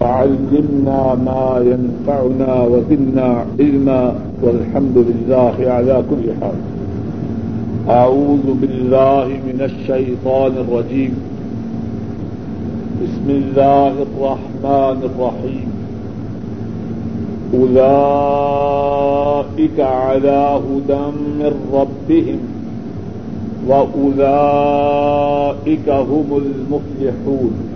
وعلمنا ما ينفعنا وزدنا علما والحمد لله على كل حال. أعوذ بالله من الشيطان الرجيم. بسم الله الرحمن الرحيم. أولئك على هدى من ربهم وأولئك هم المفلحون.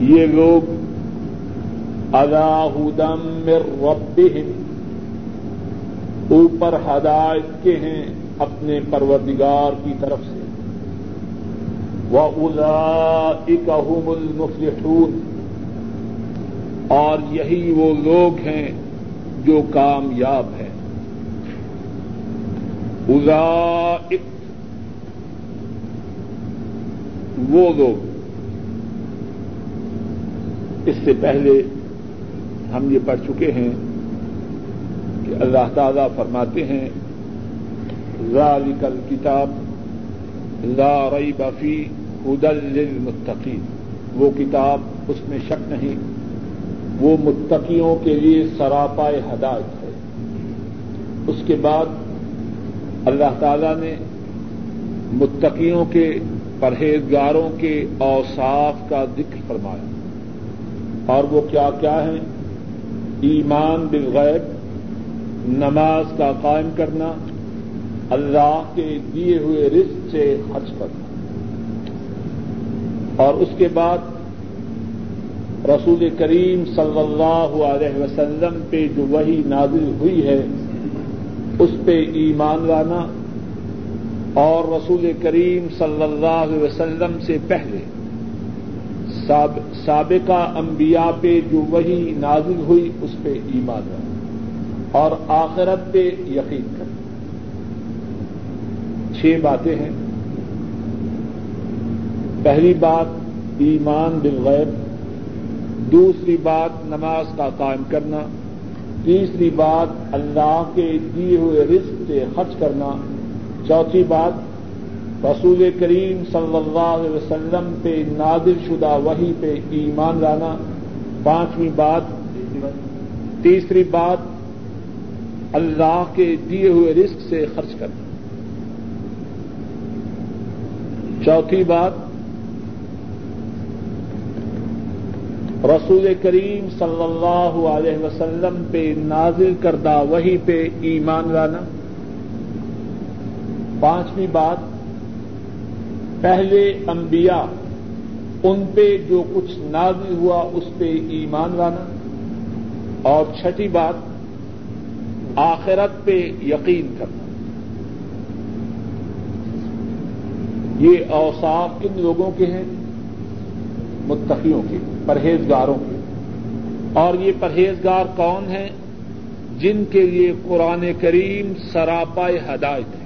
یہ لوگ اداہدم مر ربهم اوپر ہدایت کے ہیں اپنے پروردگار کی طرف سے۔ وہ الا اکم المفلحون اور یہی وہ لوگ ہیں جو کامیاب ہیں۔ الا وہ لوگ اس سے پہلے ہم یہ پڑھ چکے ہیں کہ اللہ تعالی فرماتے ہیں، ذالک الکتاب لا ریب فی ہدل للمتقین۔ وہ کتاب اس میں شک نہیں، وہ متقیوں کے لیے سراپائے ہدایت ہے۔ اس کے بعد اللہ تعالی نے متقیوں کے پرہیزگاروں کے اوصاف کا ذکر فرمایا۔ اور وہ کیا کیا ہے ایمان بالغیب، نماز کا قائم کرنا، اللہ کے دیے ہوئے رزق سے خرچ کرنا۔ اور اس کے بعد رسول کریم صلی اللہ علیہ وسلم پہ جو وہی نازل ہوئی ہے، اس پہ ایمان لانا اور رسول کریم صلی اللہ علیہ وسلم سے پہلے سابقہ انبیاء پہ جو وہی نازل ہوئی اس پہ ایمان رہا اور آخرت پہ یقین کر چھ باتیں ہیں۔ پہلی بات، ایمان بالغیب۔ دوسری بات، نماز کا قائم کرنا۔ تیسری بات، اللہ کے دیے ہوئے رزق سے خرچ کرنا۔ چوتھی بات، رسول کریم صلی اللہ علیہ وسلم پہ نادر شدہ وہی پہ ایمان لانا، پانچویں بات، تیسری بات، اللہ کے دیے ہوئے رزق سے خرچ کرنا۔ چوتھی بات، رسول کریم صلی اللہ علیہ وسلم پہ نازل کردہ وہی پہ ایمان لانا۔ پانچویں بات، پہلے انبیاء، ان پہ جو کچھ نازل ہوا اس پہ ایمان لانا۔ اور چھٹی بات، آخرت پہ یقین کرنا۔ یہ اوصاف کن لوگوں کے ہیں؟ متقیوں کے، پرہیزگاروں کے۔ اور یہ پرہیزگار کون ہیں؟ جن کے لیے قرآن کریم سراپائے ہدایت ہے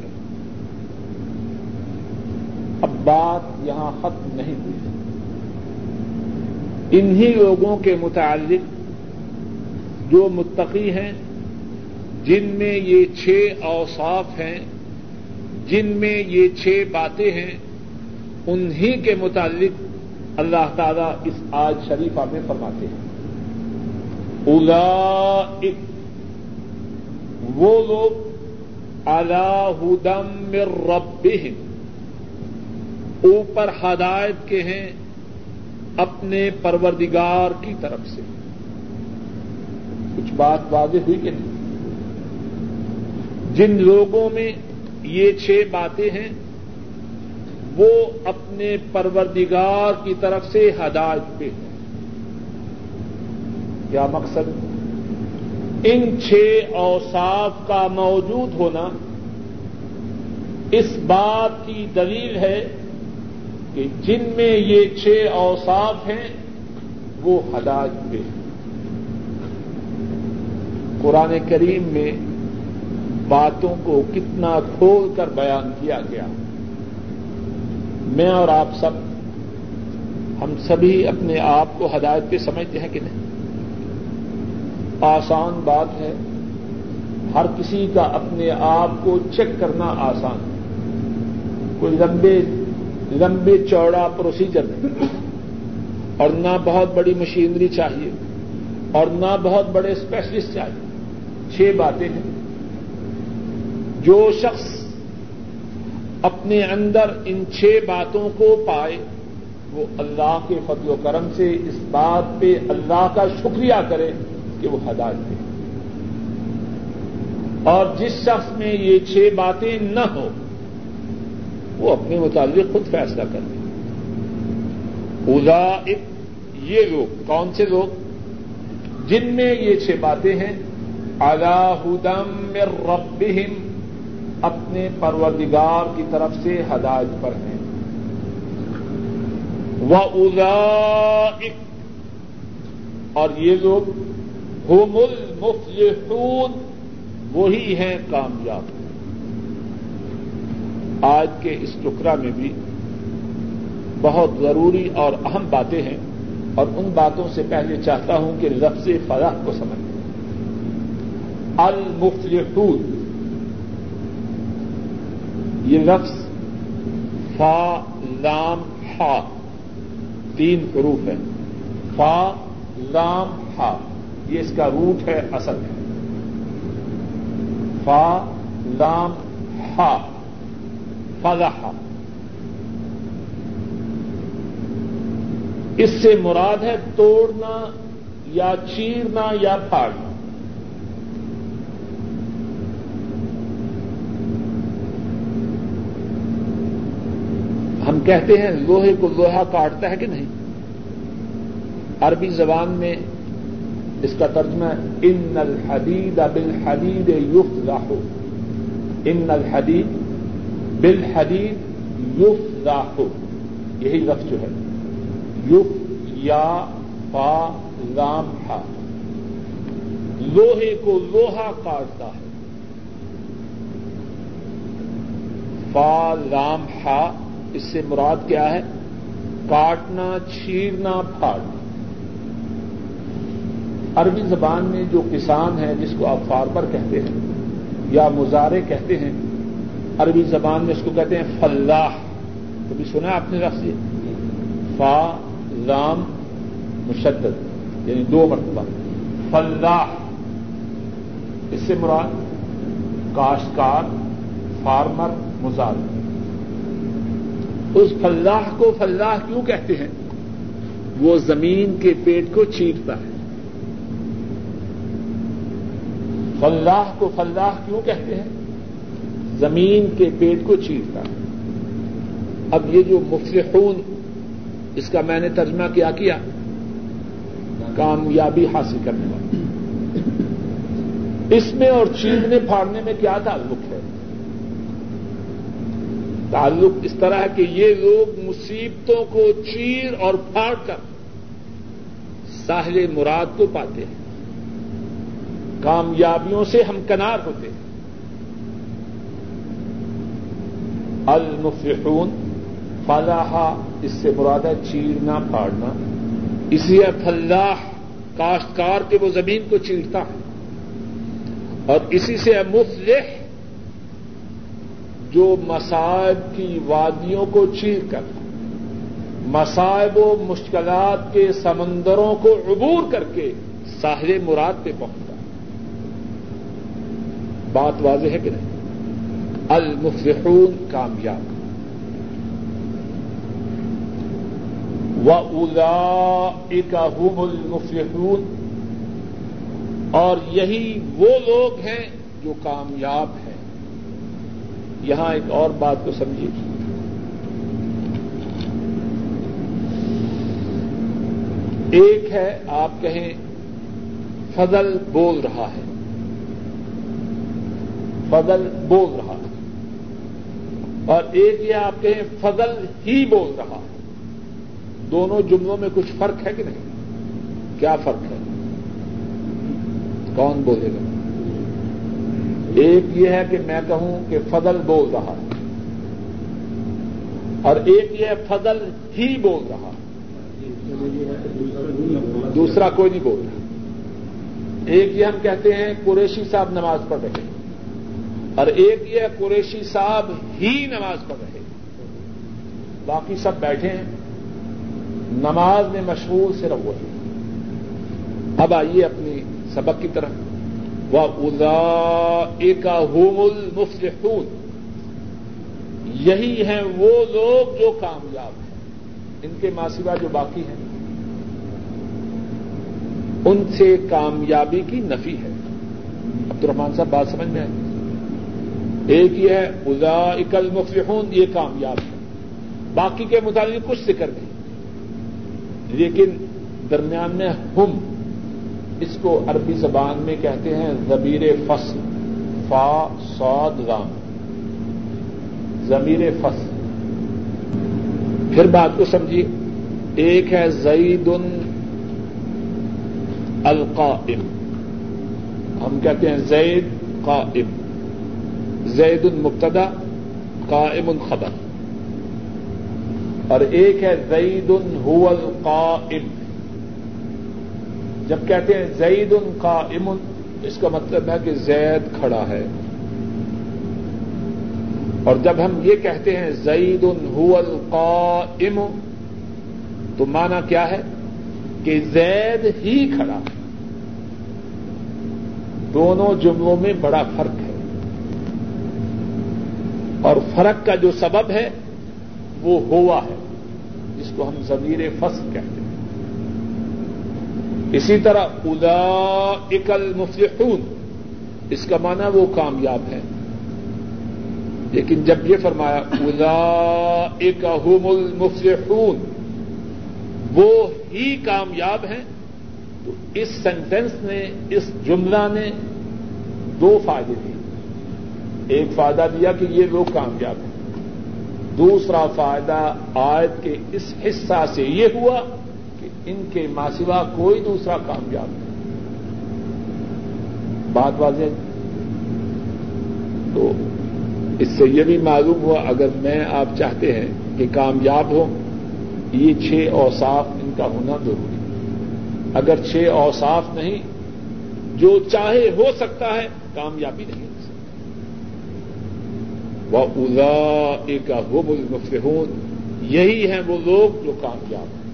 اب بات یہاں ختم نہیں ہوئی انہی لوگوں کے متعلق جو متقی ہیں، جن میں یہ چھ اوصاف ہیں، جن میں یہ چھ باتیں ہیں، انہی کے متعلق اللہ تعالیٰ اس آج شریفہ میں فرماتے ہیں۔ الا وہ لوگ اللہ ربهم اوپر ہدایت کے ہیں اپنے پروردگار کی طرف سے۔ کچھ بات واضح ہوئی کہ نہیں؟ جن لوگوں میں یہ چھ باتیں ہیں، وہ اپنے پروردگار کی طرف سے ہدایت پہ ہیں۔ کیا مقصد؟ ان چھ اوصاف کا موجود ہونا اس بات کی دلیل ہے کہ جن میں یہ چھ اوصاف ہیں، وہ ہدایت پہ ہیں۔ قرآن کریم میں باتوں کو کتنا کھول کر بیان کیا گیا۔ میں اور آپ سب، ہم سبھی اپنے آپ کو ہدایت پہ سمجھتے ہیں کہ نہیں؟ آسان بات ہے۔ ہر کسی کا اپنے آپ کو چیک کرنا آسان ہے۔ کوئی لمبے لمبے چوڑا پروسیجر نہیں اور نہ بہت بڑی مشینری چاہیے، اور نہ بہت بڑے اسپیشلسٹ چاہیے۔ چھ باتیں ہیں۔ جو شخص اپنے اندر ان چھ باتوں کو پائے، وہ اللہ کے فضل و کرم سے اس بات پہ اللہ کا شکریہ کرے کہ وہ ہدایت دے۔ اور جس شخص میں یہ چھ باتیں نہ ہوں وہ اپنے متعلق خود فیصلہ کر دیں ادا یہ لوگ، کون سے لوگ؟ جن میں یہ چھ باتیں ہیں ہدم ربہم، اپنے پروردگار کی طرف سے ہدایت پر ہیں۔ وہ ادا اور یہ لوگ ہوم المفلحون، وہی ہیں کامیاب۔ آج کے اس ٹکڑا میں بھی بہت ضروری اور اہم باتیں ہیں اور ان باتوں سے پہلے چاہتا ہوں کہ لفظ فلاح کو سمجھ المفلحون، یہ لفظ فا، لام ہا تین حروف ہے فا، لام ہا یہ اس کا روٹ ہے، اصل ہے۔ فا، لام ہا فلاح اس سے مراد ہے توڑنا یا چیرنا یا پھاڑنا۔ ہم کہتے ہیں لوہے کو لوہا کاٹتا ہے کہ نہیں؟ عربی زبان میں اس کا ترجمہ ان الحدید بل حدید یوف لاہو ان الحدید بل حدید یوف لاہو یہی لفظ جو ہے. یوف یا پا لام ہا لوہے کو لوہا کاٹتا ہے. فا لام ہا اس سے مراد کیا ہے؟ کاٹنا چھیرنا پھاڑنا. عربی زبان میں جو کسان ہے جس کو آپ فارمر کہتے ہیں یا مزارے کہتے ہیں عربی زبان میں اس کو کہتے ہیں فلاح۔ کبھی سنا آپ نے رفظ فا، لام، مشدد یعنی دو مرتبہ۔ فلاح۔ اس سے مراد کاشتکار، فارمر مزارے اس فلاح کو فلاح کیوں کہتے ہیں؟ وہ زمین کے پیٹ کو چیرتا ہے۔ فلاح کو فلاح کیوں کہتے ہیں؟ زمین کے پیٹ کو چیرتا۔ اب یہ جو مفلحون، اس کا میں نے ترجمہ کیا کیا؟ کامیابی حاصل کرنے والا۔ اس میں اور چیرنے پھاڑنے میں کیا تعلق ہے؟ تعلق اس طرح ہے کہ یہ لوگ مصیبتوں کو چیر اور پھاڑ کر ساحل مراد کو پاتے ہیں۔ کامیابیوں سے ہم کنار ہوتے ہیں۔ المفرحون فلاح، اس سے مراد ہے چیرنا، پھاڑنا۔ اسی لیے فلاح، کاشتکار کے وہ زمین کو چیرتا ہے۔ اور اسی سے مفلح، جو مسائب کی وادیوں کو چیر کر مسائب و مشکلات کے سمندروں کو عبور کر کے ساحل مراد پہ پہنچتا بات واضح ہے کہ نہیں؟ المفلحون کامیاب۔ و الا اکم المفلحون۔ اور یہی وہ لوگ ہیں جو کامیاب ہیں۔ یہاں ایک اور بات کو سمجھیے۔ ایک ہے، آپ کہیں، فضل بول رہا ہے۔ فضل بول رہا۔ ہے اور ایک یہ آپ کہیں فضل ہی بول رہا ہے دونوں جملوں میں کچھ فرق ہے کہ نہیں؟ کیا فرق ہے؟ کون بولے گا؟ ایک یہ ہے کہ میں کہوں کہ فضل بول رہا ہے اور ایک یہ ہے فضل ہی بول رہا دوسرا کوئی نہیں بول رہا۔ ایک یہ ہم کہتے ہیں قریشی صاحب نماز پڑھ رہے ہیں۔ اور ایک یہ قریشی صاحب ہی نماز پڑھ رہے باقی سب بیٹھے ہیں۔ نماز میں مشہور صرف وہی اب آئیے اپنی سبق کی طرف۔ وہ ادا ایک المفلحون۔ یہی ہیں وہ لوگ جو کامیاب ہیں۔ ان کے ماسوا جو باقی ہیں، ان سے کامیابی کی نفی ہے۔ عبد الرحمان صاحب، بات سمجھ میں آئی؟ ایک یہ ہے ادا اکل مفلحون یہ کامیاب ہے باقی کے متعلق کچھ ذکر نہیں۔ لیکن درمیان میں ہم اس کو عربی زبان میں کہتے ہیں زبیر فصل، فا سعد رام۔ زمیر فصل۔ پھر بات کو سمجھیے۔ ایک ہے زعید القائم۔ ہم کہتے ہیں زید قائم۔ زید المبتدا قائم الخبر اور ایک ہے زید هو القائم۔ جب کہتے ہیں زید قائم اس کا مطلب ہے کہ زید کھڑا ہے۔ اور جب ہم یہ کہتے ہیں زید هو القائم، تو مانا کیا ہے؟ کہ زید ہی کھڑا۔ دونوں جملوں میں بڑا فرق ہے۔ اور فرق کا جو سبب ہے، وہ ہوا ہے، جس کو ہم ضمیر فصل کہتے ہیں۔ اسی طرح ادا اکل مفلحون اس کا معنی وہ کامیاب ہے لیکن جب یہ فرمایا ادا ایک المفلحون، وہ ہی کامیاب ہیں، تو اس سینٹینس نے، اس جملہ نے دو فائدے دیے۔ ایک فائدہ دیا کہ یہ لوگ کامیاب ہیں۔ دوسرا فائدہ آیت کے اس حصہ سے یہ ہوا کہ ان کے ماسوا کوئی دوسرا کامیاب نہیں۔ بات واضح تو اس سے یہ بھی معلوم ہوا، اگر میں آپ چاہتے ہیں کہ کامیاب ہو یہ چھ اوصاف ان کا ہونا ضروری اگر چھ اوصاف نہیں، جو چاہے ہو سکتا ہے، کامیابی نہیں۔ وہ ادا ایک حب المفلحون یہی ہیں وہ لوگ جو کامیاب ہیں۔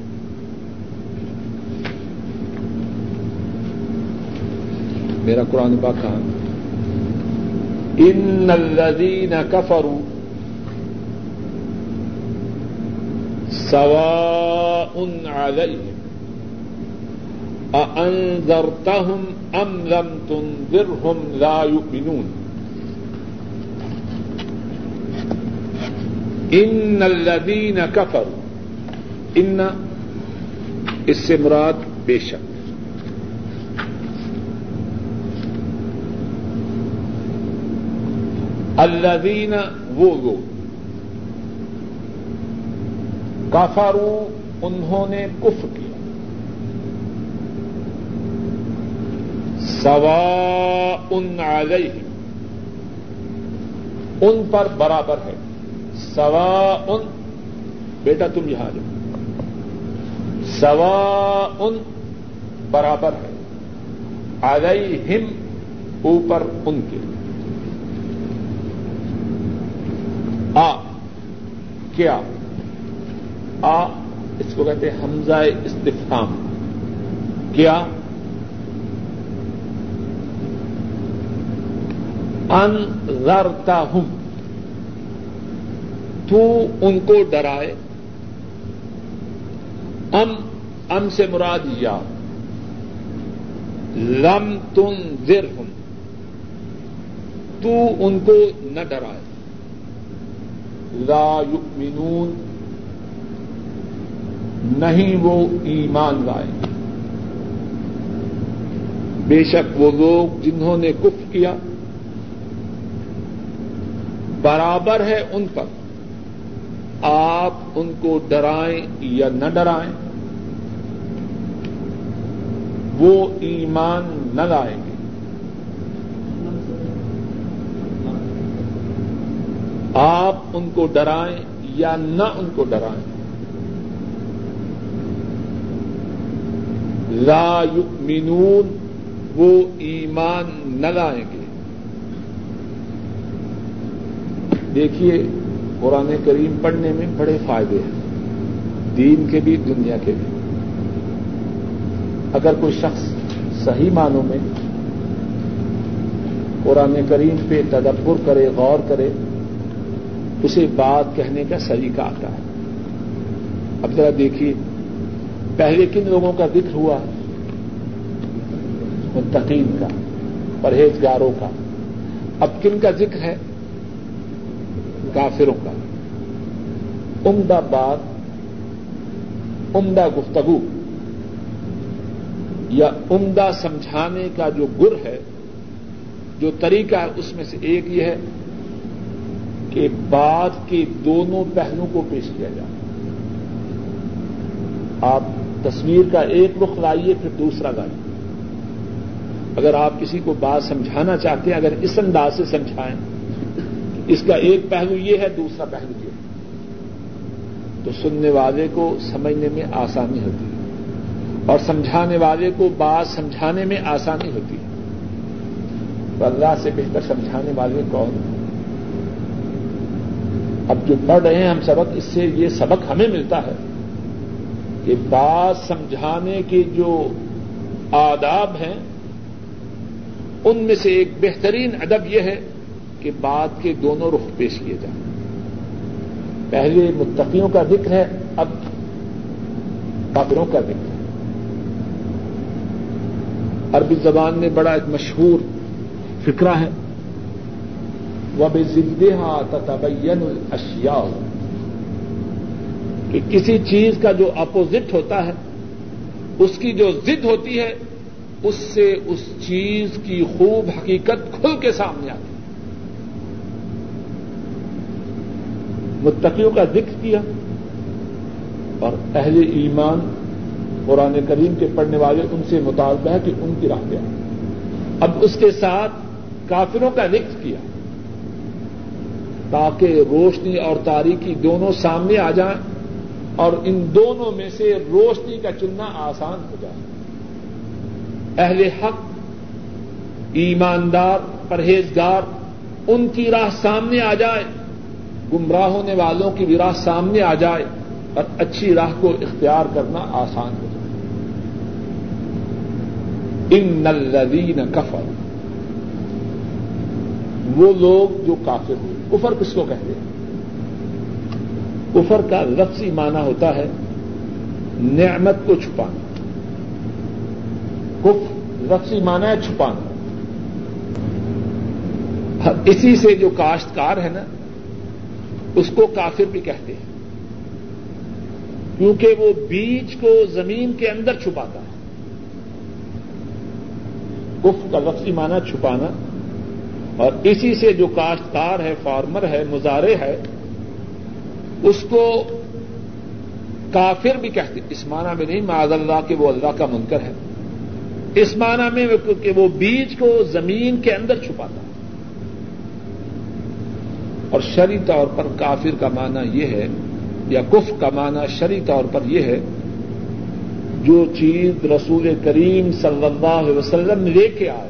میرا قرآن پاک کہا ان الذین کفروا سواء علیہم أأنذرتهم أم لم تنذرهم لا يؤمنون ان الدین کفر ان اس سے مراد بے شک. الدین وہ لوگ کافارو انہوں نے کف کیا۔ سوا ان علیہ ان پر برابر ہے۔ سوا ان بیٹا تم یہاں جاؤ سوا ان برابر ہے۔ آگئی ہم اوپر ان کے۔ آ، کیا؟ آ، اس کو کہتے ہیں حمزہ استفام کیا؟ ان ہوں تو ان کو ڈرائے۔ ام ام سے مراد یا۔ لم تن زر ہوں تو ان کو نہ ڈرائے۔ لا یؤمنون۔ نہیں وہ ایمان لائے۔ بے شک وہ لوگ جنہوں نے کف کیا، برابر ہے ان پر۔ آپ ان کو ڈرائیں یا نہ ڈرائیں، وہ ایمان نہ لائیں گے۔ آپ ان کو ڈرائیں یا نہ ان کو ڈرائیں۔ لا یؤمنون، وہ ایمان نہ لائیں گے۔ دیکھیے قرآن کریم پڑھنے میں بڑے فائدے ہیں۔ دین کے بھی، دنیا کے بھی۔ اگر کوئی شخص صحیح معنوں میں قرآن کریم پہ تدبر کرے، غور کرے، اسے بات کہنے کا سلیقہ آتا ہے۔ اب ذرا دیکھیے، پہلے کن لوگوں کا ذکر ہوا؟ متقین کا، پرہیزگاروں کا۔ اب کن کا ذکر ہے؟ کافروں کا۔ عمدہ بات، عمدہ گفتگو یا عمدہ سمجھانے کا جو گر ہے، جو طریقہ ہے، اس میں سے ایک یہ ہے کہ بات کے دونوں پہلو کو پیش کیا جائے۔ آپ تصویر کا ایک رخ لائیے، پھر دوسرا لائیے۔ اگر آپ کسی کو بات سمجھانا چاہتے ہیں، اگر اس انداز سے سمجھائیں اس کا ایک پہلو یہ ہے، دوسرا پہلو یہ تو سننے والے کو سمجھنے میں آسانی ہوتی ہے اور سمجھانے والے کو بات سمجھانے میں آسانی ہوتی ہے تو اللہ سے بہتر سمجھانے والے کون اب جو پڑھ رہے ہیں ہم سبق، اس سے یہ سبق ہمیں ملتا ہے کہ بات سمجھانے کے جو آداب ہیں، ان میں سے ایک بہترین ادب یہ ہے کہ بات کے دونوں رخ پیش کیے جائیں۔ پہلے متقیوں کا ذکر ہے، اب کافروں کا ذکر ہے۔ عربی زبان میں بڑا ایک مشہور فکرہ ہے وہ بھی زدہ تتبین الاشیاء کہ کسی چیز کا جو اپوزٹ ہوتا ہے، اس کی جو ضد ہوتی ہے، اس سے اس چیز کی خوب حقیقت کھل کے سامنے آتی ہے۔ متقیوں کا ذکر کیا اور اہل ایمان قرآن کریم کے پڑھنے والے ان سے مطالبہ ہے کہ ان کی راہ پہ اب اس کے ساتھ کافروں کا ذکر کیا تاکہ روشنی اور تاریخی دونوں سامنے آ جائیں اور ان دونوں میں سے روشنی کا چننا آسان ہو جائے۔ اہل حق، ایماندار، پرہیزگار، ان کی راہ سامنے آ جائے گمراہ ہونے والوں کی بھی راہ سامنے آ جائے اور اچھی راہ کو اختیار کرنا آسان ہو جائے۔ ان نلدین کفر وہ لوگ جو کافر ہوئے کفر کس کو کہتے ہیں؟ کفر کا لفظی معنی ہوتا ہے نعمت کو چھپانا۔ کف لفظی معنی ہے چھپانا۔ اسی سے جو کاشتکار ہے نا اس کو کافر بھی کہتے ہیں۔ کیونکہ وہ بیج کو زمین کے اندر چھپاتا ہے۔ کف کا لفظی معنی چھپانا۔ اور اسی سے جو کاشتکار ہے، فارمر ہے مزارے ہے، اس کو کافر بھی کہتے اس معنی میں نہیں معذ اللہ کہ وہ اللہ کا منکر ہے۔ اس معنی میں کہ وہ بیج کو زمین کے اندر چھپاتا ہے۔ اور شری طور پر کافر کا معنی یہ ہے یا کف کا معنی شری طور پر یہ ہے، جو چیز رسول کریم صلی اللہ علیہ وسلم لے کے آئے،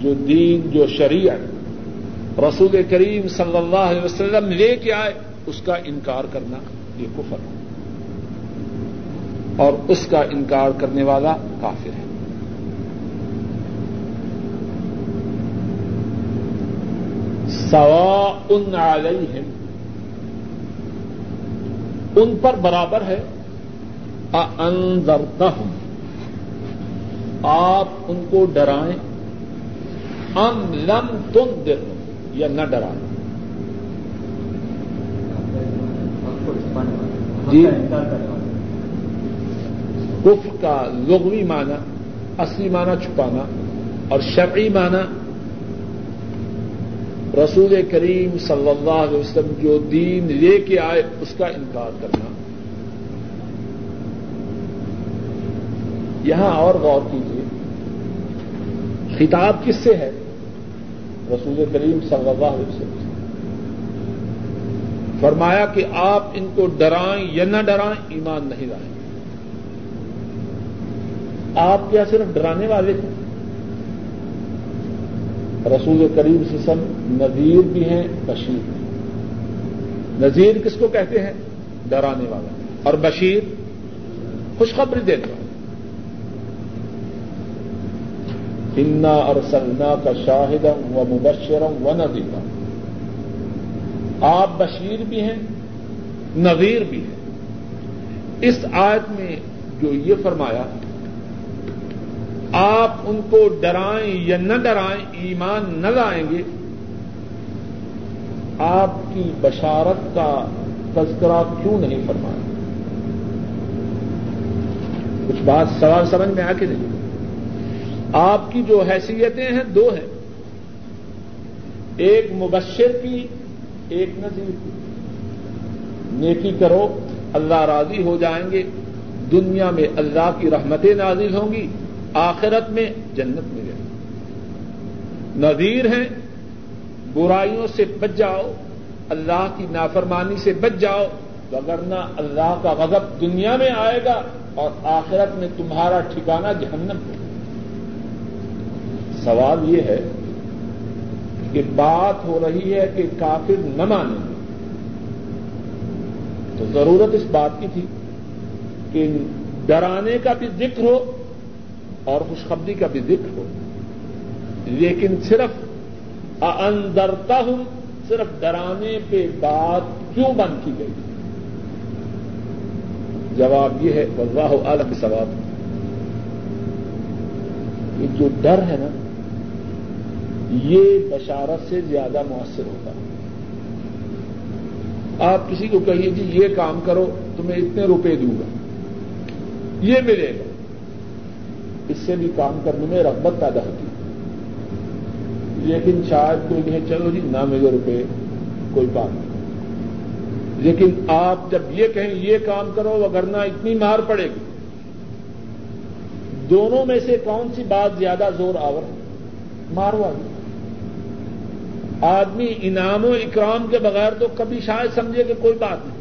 جو دین، جو شریعت رسول کریم صلی اللہ علیہ وسلم لے کے آئے، اس کا انکار کرنا یہ کفر ہے۔ اور اس کا انکار کرنے والا کافر ہے۔ سوا ان علیہم، ان پر برابر ہے انذرتہم آپ ان کو ڈرائیں، ام لم تم دل یا نہ ڈرائیں۔ جی؟ کف کا لغوی معنی، اصلی معنی چھپانا اور شرعی معنی رسول کریم صلی اللہ علیہ وسلم جو دین لے کے آئے، اس کا انکار کرنا۔ یہاں اور غور کیجیے خطاب کس سے ہے؟ رسول کریم صلی اللہ علیہ وسلم فرمایا کہ آپ ان کو ڈرائیں یا نہ ڈرائیں، ایمان نہیں لائیں۔ آپ کیا صرف ڈرانے والے تھے رسول کریم سسم نذیر بھی ہیں، بشیر بھی نذیر کس کو کہتے ہیں؟ ڈرانے والا۔ اور بشیر خوشخبری دینے والا۔ انا اور سلنا کا شاہدم و مبشرم و نذیرہ آپ بشیر بھی ہیں، نذیر بھی ہیں۔ اس آیت میں جو یہ فرمایا آپ ان کو ڈرائیں یا نہ ڈرائیں، ایمان نہ لائیں گے، آپ کی بشارت کا تذکرہ کیوں نہیں فرمایا کچھ بات سوال سمجھ میں آ کے نہیں۔ آپ کی جو حیثیتیں ہیں، دو ہیں۔ ایک مبشر کی، ایک نظیر کی۔ نیکی کرو، اللہ راضی ہو جائیں گے۔ دنیا میں اللہ کی رحمتیں نازل ہوں گی۔ آخرت میں جنت میں ملے نذیر ہیں، برائیوں سے بچ جاؤ، اللہ کی نافرمانی سے بچ جاؤ، وگرنہ اللہ کا غضب دنیا میں آئے گا اور آخرت میں تمہارا ٹھکانہ جہنم ہوگا سوال یہ ہے کہ بات ہو رہی ہے کہ کافر نہ مانے تو ضرورت اس بات کی تھی کہ ڈرانے کا بھی ذکر ہو اور خوشخبری کا بھی ذکر ہو۔ لیکن صرف اندرتا ہوں صرف ڈرانے پہ بات کیوں بند کی گئی؟ جواب یہ ہے، واللہ عالم سواب یہ جو ڈر ہے نا، یہ بشارت سے زیادہ مؤثر ہوتا ہے۔ آپ کسی کو کہیے جی یہ کام کرو تمہیں اتنے روپے دوں گا، یہ ملے گا۔ اس سے بھی کام کرنے میں رغبت پیدا ہوتی لیکن شاید کوئی نہیں چلو جی نہ ملے روپے کوئی بات نہیں لیکن آپ جب یہ کہیں، یہ کام کرو وگرنہ اتنی مار پڑے گی۔ دونوں میں سے کون سی بات زیادہ زور آور؟ ماروا۔ گی آدمی انعام و اکرام کے بغیر تو کبھی شاید سمجھے کہ کوئی بات نہیں۔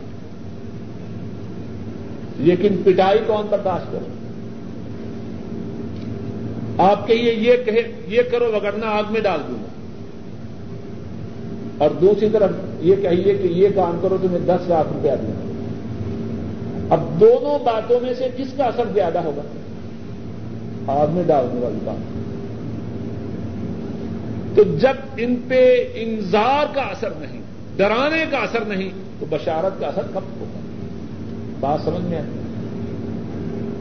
لیکن پٹائی کون برداشت کرے؟ آپ کہیے یہ کہے، یہ کرو وگرنا آگ میں ڈال دوں گا۔ اور دوسری طرف یہ کہیے کہ یہ کام کرو تو میں دس لاکھ روپیہ دوں گا اب دونوں باتوں میں سے کس کا اثر زیادہ ہوگا؟ آگ میں ڈالنے والی بات۔ تو جب ان پہ انذار کا اثر نہیں، ڈرانے کا اثر نہیں، تو بشارت کا اثر کب ہوگا؟ بات سمجھ میں آئی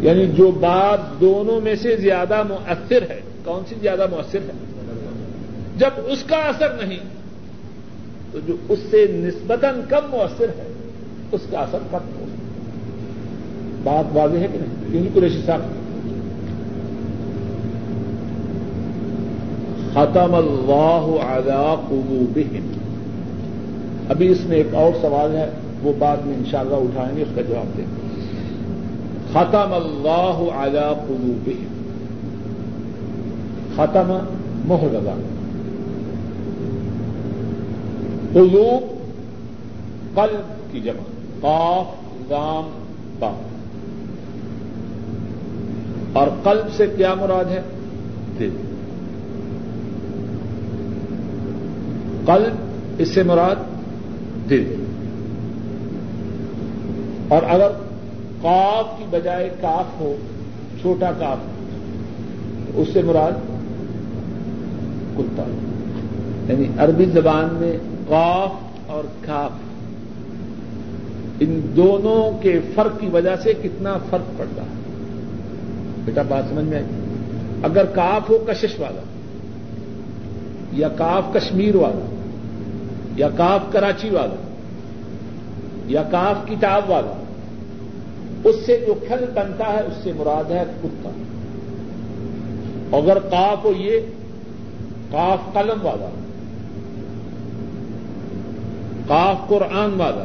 یعنی جو بات دونوں میں سے زیادہ مؤثر ہے، کون سی زیادہ مؤثر ہے؟ جب اس کا اثر نہیں، تو جو اس سے نسبتاً کم مؤثر ہے، اس کا اثر کم ہو بات واضح ہے کہ نہیں؟ کیونکہ قریشی صاحب۔ ختم اللہ علی قلوبہم۔ ابھی اس میں ایک اور سوال ہے، وہ بعد میں انشاءاللہ اٹھائیں گے، اس کا جواب دیں گے۔ ختم اللہ علی قلوبہم. ختم مہر لگا قلوب قلب کی جمع. قاف گام با اور قلب سے کیا مراد ہے؟ دل. قلب، اس سے مراد دل. اور اگر کاف کی بجائے کاف ہو، چھوٹا کاف، اس سے مراد کتا۔ یعنی عربی زبان میں کاف اور کاف۔ ان دونوں کے فرق کی وجہ سے کتنا فرق پڑتا ہے۔ بیٹا، بات سمجھ میں آئی؟ اگر کاف ہو کشش والا، یا کاف کشمیر والا، یا کاف کراچی والا، یا کاف کتاب والا اس سے جو کھل بنتا ہے، اس سے مراد ہے کتا۔ اگر کاف ہو، یہ کاف قلم والا، کاف قرآن والا،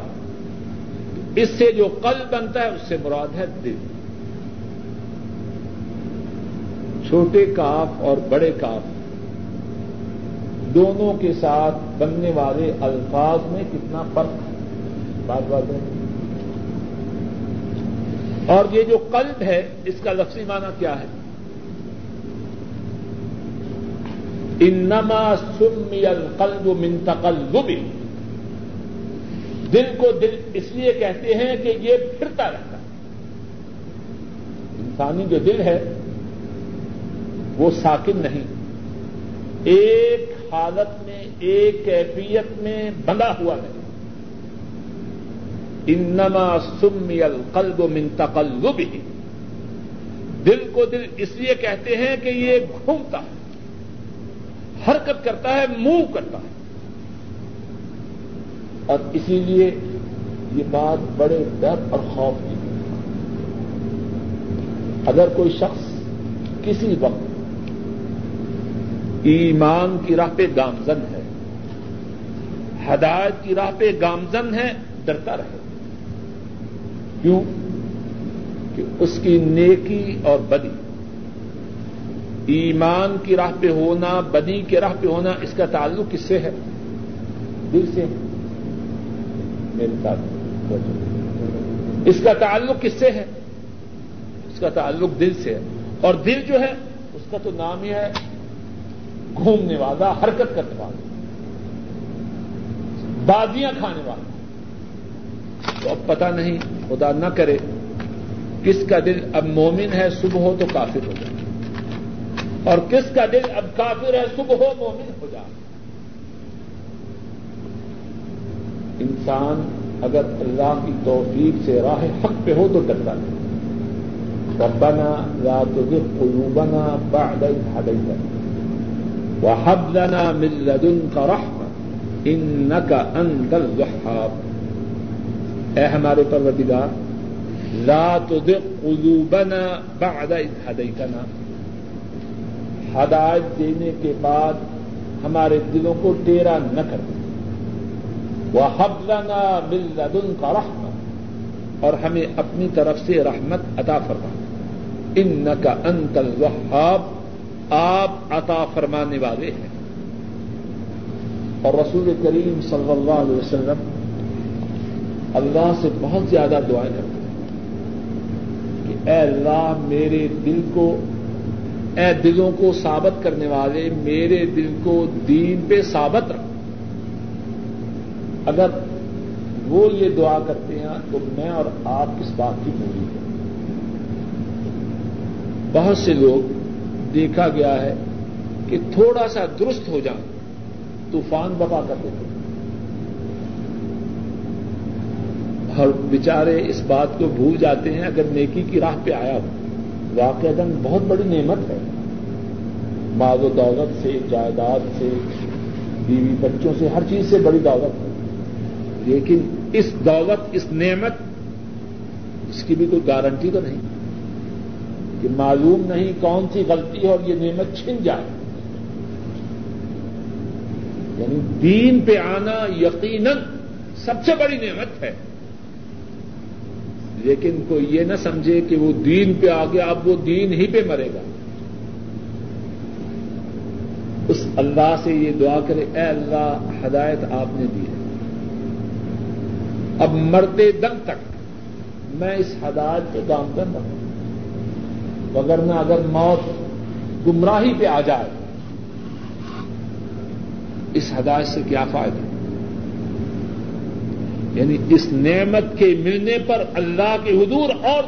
اس سے جو قلب بنتا ہے، اس سے مراد ہے دل۔ چھوٹے کاف اور بڑے کاف دونوں کے ساتھ بننے والے الفاظ میں کتنا فرق ہے؟ بات بات ہے۔ اور یہ جو قلب ہے، اس کا لفظی معنی کیا ہے؟ انما سمی القلب من تقلب۔ دل کو دل اس لیے کہتے ہیں کہ یہ پھرتا رہتا ہے۔ انسانی جو دل ہے، وہ ساکن نہیں۔ ایک حالت میں، ایک کیفیت میں بندھا ہوا ہے۔ انما سمی القلب من تقلب ہی دل کو دل اس لیے کہتے ہیں کہ یہ گھومتا ہے، حرکت کرتا ہے، موو کرتا ہے۔ اور اسی لیے یہ بات بڑے ڈر اور خوف کی اگر کوئی شخص کسی وقت ایمان کی راہ پہ گامزن ہے، ہدایت کی راہ پہ گامزن ہے، ڈرتا رہے۔ کیوں کہ اس کی نیکی اور بدی، ایمان کی راہ پہ ہونا، بدی کے راہ پہ ہونا، اس کا تعلق کس سے ہے؟ دل سے میرے ساتھ اس کا تعلق کس سے ہے؟ اس کا تعلق دل سے ہے۔ اور دل جو ہے، اس کا تو نام ہی ہے، گھومنے والا، حرکت کرنے والا، بازیاں کھانے والا۔ تو اب پتا نہیں خدا نہ کرے، کس کا دل اب مومن ہے صبح ہو تو کافر ہو جائے۔ اور کس کا دل اب کافر ہے صبح ہو مومن ہو جائے۔ انسان اگر اللہ کی توفیق سے راہ حق پہ ہو تو ڈرتا نہیں۔ ربنا لا تزغ قلوبنا بعد إذ هديتنا۔ وهب لنا من لدنك رحمة، إنك أنت الوهاب۔ اے ہمارے پروردگار، لا تزغ قلوبنا بعد اذ هديتنا۔ ہدایت دینے کے بعد ہمارے دلوں کو ٹیرا نہ کر۔ دے وہ حبلنا مل لدن کا رحمت اور ہمیں اپنی طرف سے رحمت عطا فرما۔ ان کا انت الوہاب آپ عطا فرمانے والے ہیں۔ اور رسول کریم صلی اللہ علیہ وسلم اللہ سے بہت زیادہ دعائیں کرتے ہیں کہ اے اللہ میرے دل کو، اے دلوں کو ثابت کرنے والے، میرے دل کو دین پہ ثابت رکھ۔ اگر وہ یہ دعا کرتے ہیں تو میں اور آپ کس بات کی پوری ہے بہت سے لوگ دیکھا گیا ہے کہ تھوڑا سا درست ہو جائیں طوفان بپا کر دیتے اور بےچارے اس بات کو بھول جاتے ہیں اگر نیکی کی راہ پہ آیا ہو۔ واقع بہت بڑی نعمت ہے۔ ماض و دولت سے، جائیداد سے، بیوی بچوں سے، ہر چیز سے بڑی دولت ہے۔ لیکن اس دولت، اس نعمت، اس کی بھی کوئی گارنٹی تو نہیں۔ کہ معلوم نہیں کون سی غلطی ہے اور یہ نعمت چھن جائے۔ یعنی دین پہ آنا یقیناً سب سے بڑی نعمت ہے۔ لیکن کوئی یہ نہ سمجھے کہ وہ دین پہ آ گیا اب وہ دین ہی پہ مرے گا۔ اس اللہ سے یہ دعا کرے، اے اللہ، ہدایت آپ نے دی ہے۔ اب مرتے دم تک میں اس ہدایت کے کام کر رہا ہوں۔ وغیرہ اگر موت گمراہی پہ آ جائے، اس ہدایت سے کیا فائدہ؟ یعنی اس نعمت کے ملنے پر اللہ کے حضور اور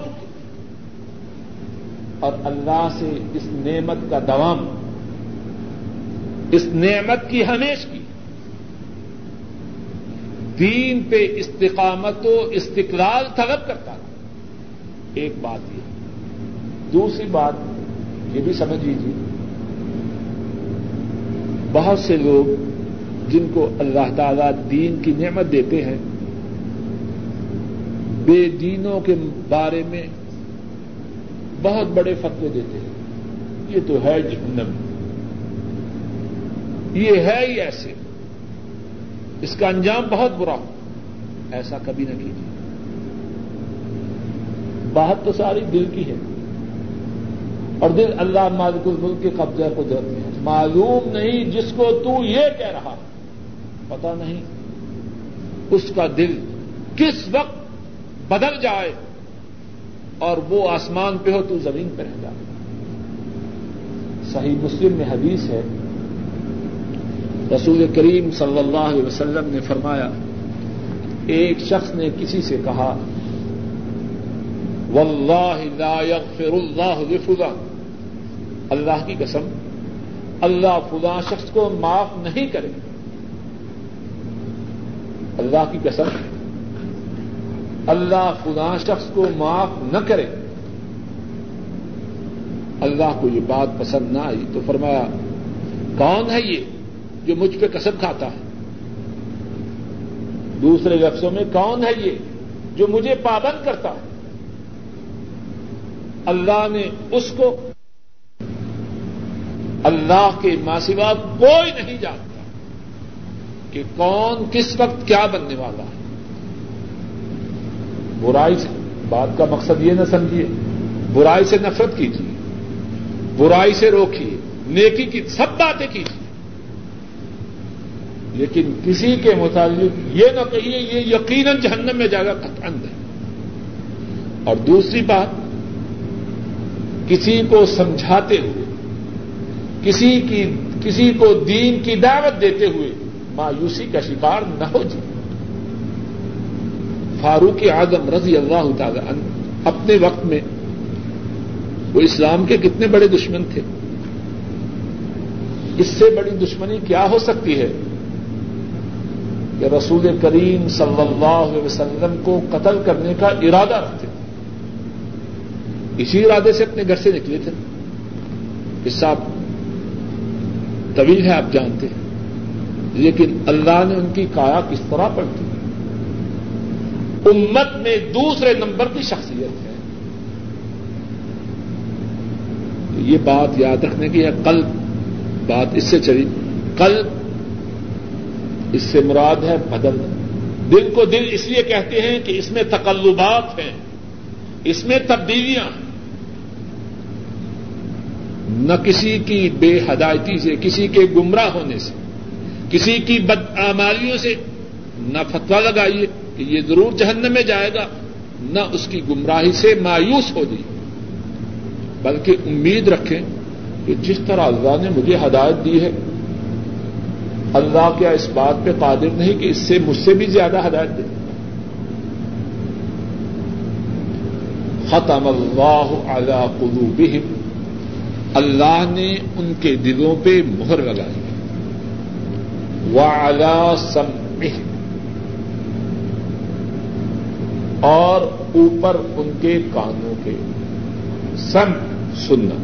اور اللہ سے اس نعمت کا دوام، اس نعمت کی ہمیش کی۔ دین پہ استقامت و استقلال طلب کرتا تھا۔ ایک بات یہ۔ دوسری بات یہ بھی سمجھ لیجیے۔ بہت سے لوگ جن کو اللہ تعالی دین کی نعمت دیتے ہیں بے دینوں کے بارے میں بہت بڑے فتوے دیتے ہیں۔ یہ تو ہے جہنم۔ یہ ہے ہی ایسے۔ اس کا انجام بہت برا ہو۔ ایسا کبھی نہ کیجیے۔ بات تو ساری دل کی ہے۔ اور دل اللہ مالک الملک کے قبضہ قدرت میں ہے۔ معلوم نہیں جس کو تو یہ کہہ رہا۔ پتا نہیں اس کا دل کس وقت بدل جائے اور وہ آسمان پہ ہو تو زمین پہ رہ جائے۔ صحیح مسلم میں حدیث ہے۔ رسول کریم صلی اللہ علیہ وسلم نے فرمایا، ایک شخص نے کسی سے کہا، واللہ لا یغفر اللہ لفلا اللہ کی قسم، اللہ فلاں شخص کو معاف نہیں کرے۔ اللہ کی قسم اللہ فلاں شخص کو معاف نہ کرے۔ اللہ کو یہ بات پسند نہ آئی تو فرمایا، کون ہے یہ جو مجھ پہ قسم کھاتا ہے؟ دوسرے لفظوں میں، کون ہے یہ جو مجھے پابند کرتا ہے؟ اللہ نے اس کو، اللہ کے ماسوا کوئی نہیں جانتا کہ کون کس وقت کیا بننے والا ہے۔ برائی سے بات کا مقصد یہ نہ سمجھیے۔ برائی سے نفرت کیجیے۔ برائی سے روکیے۔ نیکی کی سب باتیں کیجیے۔ لیکن کسی کے متعلق یہ نہ کہیے، یہ یقیناً جہنم میں جائے گا قطعند ہے اور دوسری بات، کسی کو سمجھاتے ہوئے، کسی کی کسی کو دین کی دعوت دیتے ہوئے مایوسی کا شکار نہ ہو جائے۔ فاروق اعظم رضی اللہ تعالی عنہ اپنے وقت میں وہ اسلام کے کتنے بڑے دشمن تھے۔ اس سے بڑی دشمنی کیا ہو سکتی ہے؟ کہ رسول کریم صلی اللہ علیہ وسلم کو قتل کرنے کا ارادہ رکھتے۔ تھے اسی ارادے سے اپنے گھر سے نکلے تھے۔ اس صاحب، طویل ہے، آپ جانتے ہیں، لیکن اللہ نے ان کی کایا کس طرح پڑتی امت میں دوسرے نمبر کی شخصیت ہے۔ تو یہ بات یاد رکھنے کی ہے کل بات اس سے چلی۔ کل اس سے مراد ہے بدل دل کو دل اس لیے کہتے ہیں کہ اس میں تقلبات ہیں، اس میں تبدیلیاں۔ نہ کسی کی بے ہدایتی سے، کسی کے گمراہ ہونے سے، کسی کی بدعمالیوں سے نہ فتوا لگائیے۔ کہ یہ ضرور جہنم میں جائے گا، نہ اس کی گمراہی سے مایوس ہو جائے۔ بلکہ امید رکھیں کہ جس طرح اللہ نے مجھے ہدایت دی ہے، اللہ کیا اس بات پہ قادر نہیں کہ اس سے مجھ سے بھی زیادہ ہدایت دے۔ ختم اللہ علی قلوبہم۔ اللہ نے ان کے دلوں پہ مہر لگائی۔ وعلی سمعہم۔ اور اوپر ان کے کانوں کے۔ سم سننا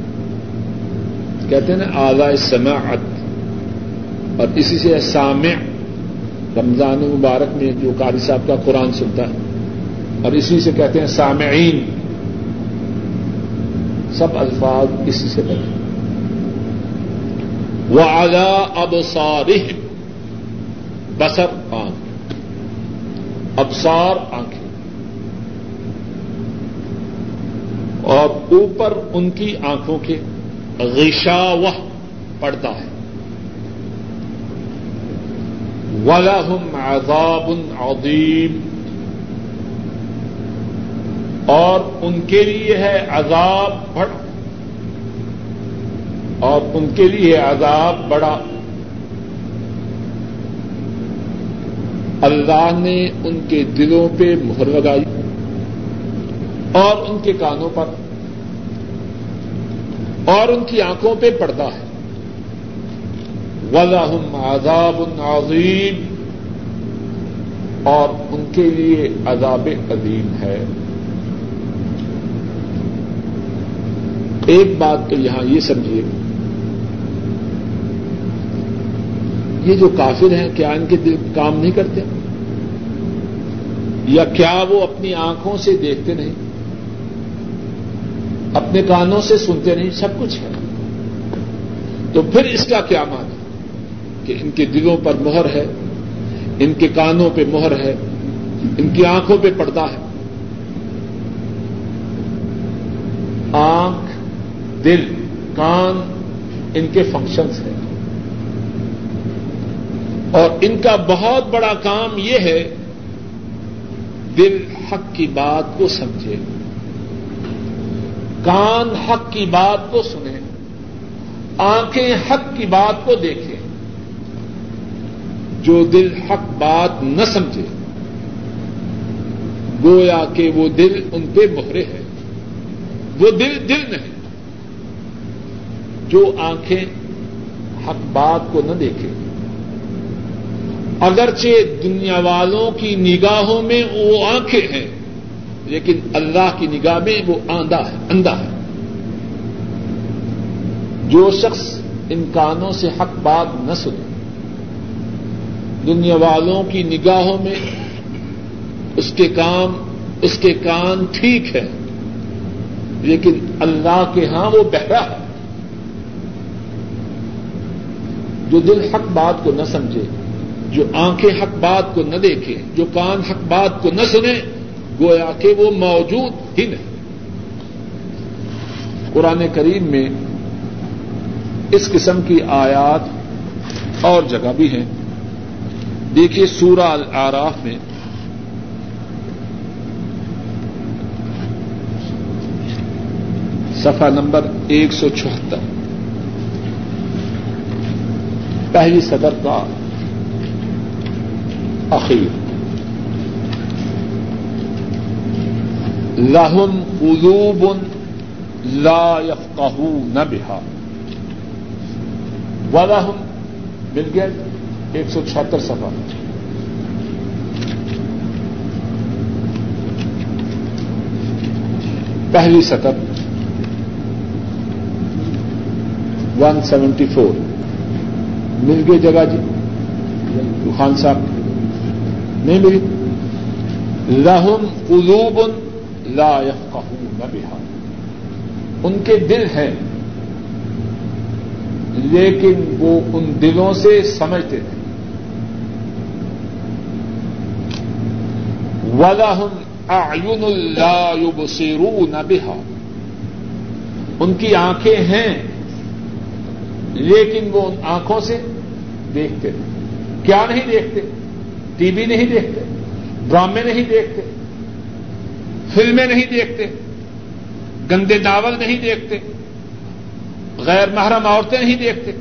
کہتے ہیں نا آلہ سماعت۔ اور اسی سے سامع، رمضان مبارک میں جو قاری صاحب کا قرآن سنتا ہے۔ اور اسی سے کہتے ہیں سامعین۔ سب الفاظ اسی سے بنے۔ وہ آگا اب بسر آنکھ۔ ابسار آنکھیں۔ اور اوپر ان کی آنکھوں کے غشاوہ پڑتا ہے۔ وَلَهُمْ عَذَابٌ عَظِيمٌ۔ اور ان کے لیے ہے عذاب بڑا۔ اور ان کے لیے عذاب بڑا۔ اللہ نے ان کے دلوں پہ مہر لگائی۔ اور ان کے کانوں پر اور ان کی آنکھوں پہ پڑتا ہے۔ وَلَهُمْ عَذَابٌ عَظِيمٌ۔ اور ان کے لیے عذاب عظیم ہے۔ ایک بات تو یہاں یہ سمجھیے۔ یہ جو کافر ہیں، کیا ان کے دل کام نہیں کرتے؟ یا کیا وہ اپنی آنکھوں سے دیکھتے نہیں؟ اپنے کانوں سے سنتے نہیں، سب کچھ ہے۔ تو پھر اس کا کیا مانا کہ ان کے دلوں پر مہر ہے، ان کے کانوں پہ مہر ہے، ان کی آنکھوں پہ پردہ ہے۔ آنکھ، دل، کان ان کے فنکشنس ہیں۔ اور ان کا بہت بڑا کام یہ ہے، دل حق کی بات کو سمجھے۔ کان حق کی بات کو سنیں، آنکھیں حق کی بات کو دیکھیں۔ جو دل حق بات نہ سمجھے، گویا کہ وہ دل ان پہ مہرے ہے۔ وہ دل دل نہیں جو آنکھیں حق بات کو نہ دیکھے اگرچہ دنیا والوں کی نگاہوں میں وہ آنکھیں ہیں لیکن اللہ کی نگاہ میں وہ آندھا ہے اندھا ہے۔ جو شخص ان کانوں سے حق بات نہ سنے، دنیا والوں کی نگاہوں میں اس کے کام، اس کے کان ٹھیک ہے، لیکن اللہ کے ہاں وہ بہرا ہے۔ جو دل حق بات کو نہ سمجھے، جو آنکھیں حق بات کو نہ دیکھیں جو کان حق بات کو نہ سنے گویا کہ وہ موجود ہی نہیں۔ قرآن کریم میں اس قسم کی آیات اور جگہ بھی ہیں۔ دیکھیے سورہ العراف میں۔ صفحہ نمبر ایک سو چوہتر پہلی صدر کا اخیر۔ لہم قلوب لا يفقهون بها۔ ولہم مل گیا ایک سو چھہتر سفا پہلی سطر۔ ون سیونٹی فور مل گئی جگہ جی۔ خان صاحب، نہیں ملی۔ لہم قلوب لا يفقهون بها۔ ان کے دل ہیں، لیکن وہ ان دلوں سے سمجھتے تھے ولاحم آئن اللہ بسیرو بها۔ ان کی آنکھیں ہیں، لیکن وہ ان آنکھوں سے دیکھتے تھے کیا نہیں دیکھتے؟ ٹی وی نہیں دیکھتے، ڈرامے نہیں دیکھتے فلمیں نہیں دیکھتے، گندے ناول نہیں دیکھتے، غیر محرم عورتیں نہیں دیکھتے۔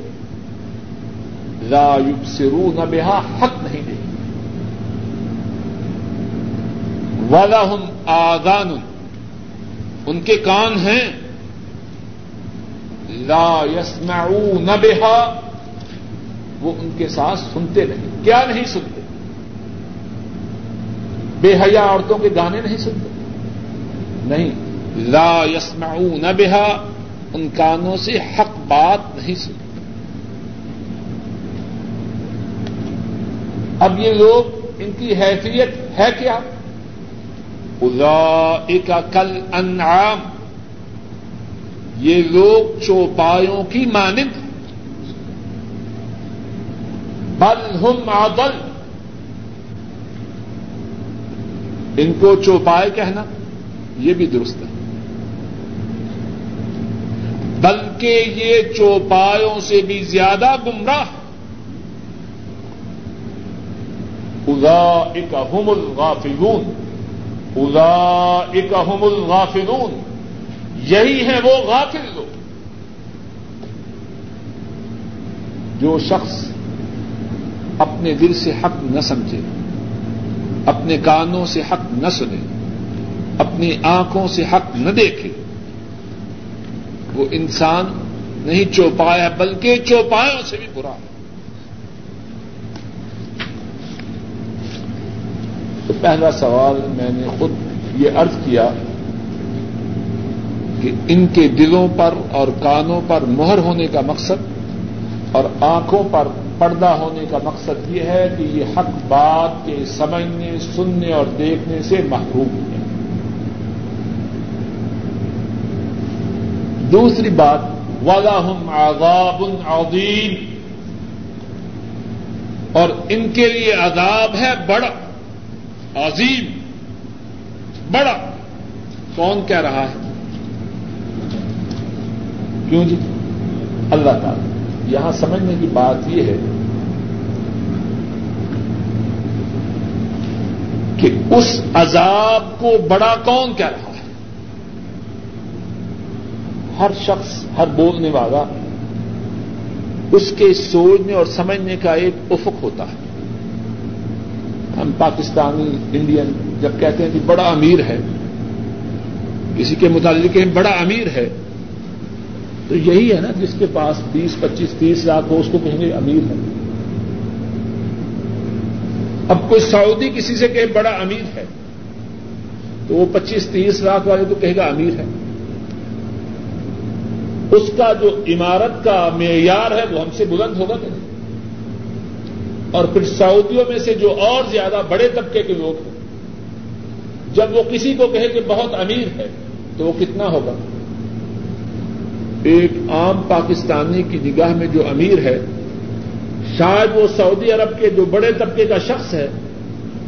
لا سرو نہ بہا، حق نہیں دیکھتے۔ والا ہم آگان ان کے کان ہیں۔ لا یسمعون بها وہ ان کے ساتھ سنتے نہیں۔ کیا نہیں سنتے؟ بے حیا عورتوں کے گانے نہیں سنتے؟ نہیں۔ لا یسمعون بها ان کانوں سے حق بات نہیں سنتے۔ اب یہ لوگ، ان کی حیثیت ہے کیا؟ اولئک کل انعام یہ لوگ چوپایوں کی مانند بل ہم عدل۔ ان کو چوپائے کہنا۔ یہ بھی درست ہے۔ بلکہ یہ چوپایوں سے بھی زیادہ گمراہ۔ ادا ایک احم الغافلون۔ ادا ایک احم الغافلون۔ یہی ہے وہ غافل لوگ۔ جو شخص اپنے دل سے حق نہ سمجھے، اپنے کانوں سے حق نہ سنے اپنی آنکھوں سے حق نہ دیکھے۔ وہ انسان نہیں چوپایا، بلکہ چوپایوں سے بھی برا۔ ہے تو پہلا سوال میں نے خود یہ ارض کیا کہ ان کے دلوں پر اور کانوں پر مہر ہونے کا مقصد اور آنکھوں پر پردہ ہونے کا مقصد یہ ہے کہ یہ حق بات کے سمجھنے، سننے اور دیکھنے سے محروم۔ ہے دوسری بات ولا ہم عذاب عظیم اور ان کے لیے عذاب ہے بڑا، عظیم، بڑا۔ کون کہہ رہا ہے؟ کیوں جی؟ اللہ تعالی۔ یہاں سمجھنے کی بات یہ ہے کہ اس عذاب کو بڑا کون کہہ رہا ہے؟ ہر شخص، ہر بولنے والا اس کے سوچنے اور سمجھنے کا ایک افق ہوتا ہے۔ ہم پاکستانی، انڈین جب کہتے ہیں کہ بڑا امیر ہے، کسی کے متعلق بڑا امیر ہے، تو یہی ہے نا، جس کے پاس بیس پچیس، تیس لاکھ ہو، اس کو کہیں گے امیر ہے۔ اب کوئی سعودی کسی سے کہے بڑا امیر ہے، تو وہ پچیس، تیس لاکھ والے تو کہے گا امیر ہے۔ اس کا جو عمارت کا معیار ہے وہ ہم سے بلند ہوگا کہ نہیں؟ اور پھر سعودیوں میں سے جو اور زیادہ بڑے طبقے کے لوگ ہیں، جب وہ کسی کو کہے کہ بہت امیر ہے، تو وہ کتنا ہوگا؟ ایک عام پاکستانی کی نگاہ میں جو امیر ہے، شاید وہ سعودی عرب کے جو بڑے طبقے کا شخص ہے،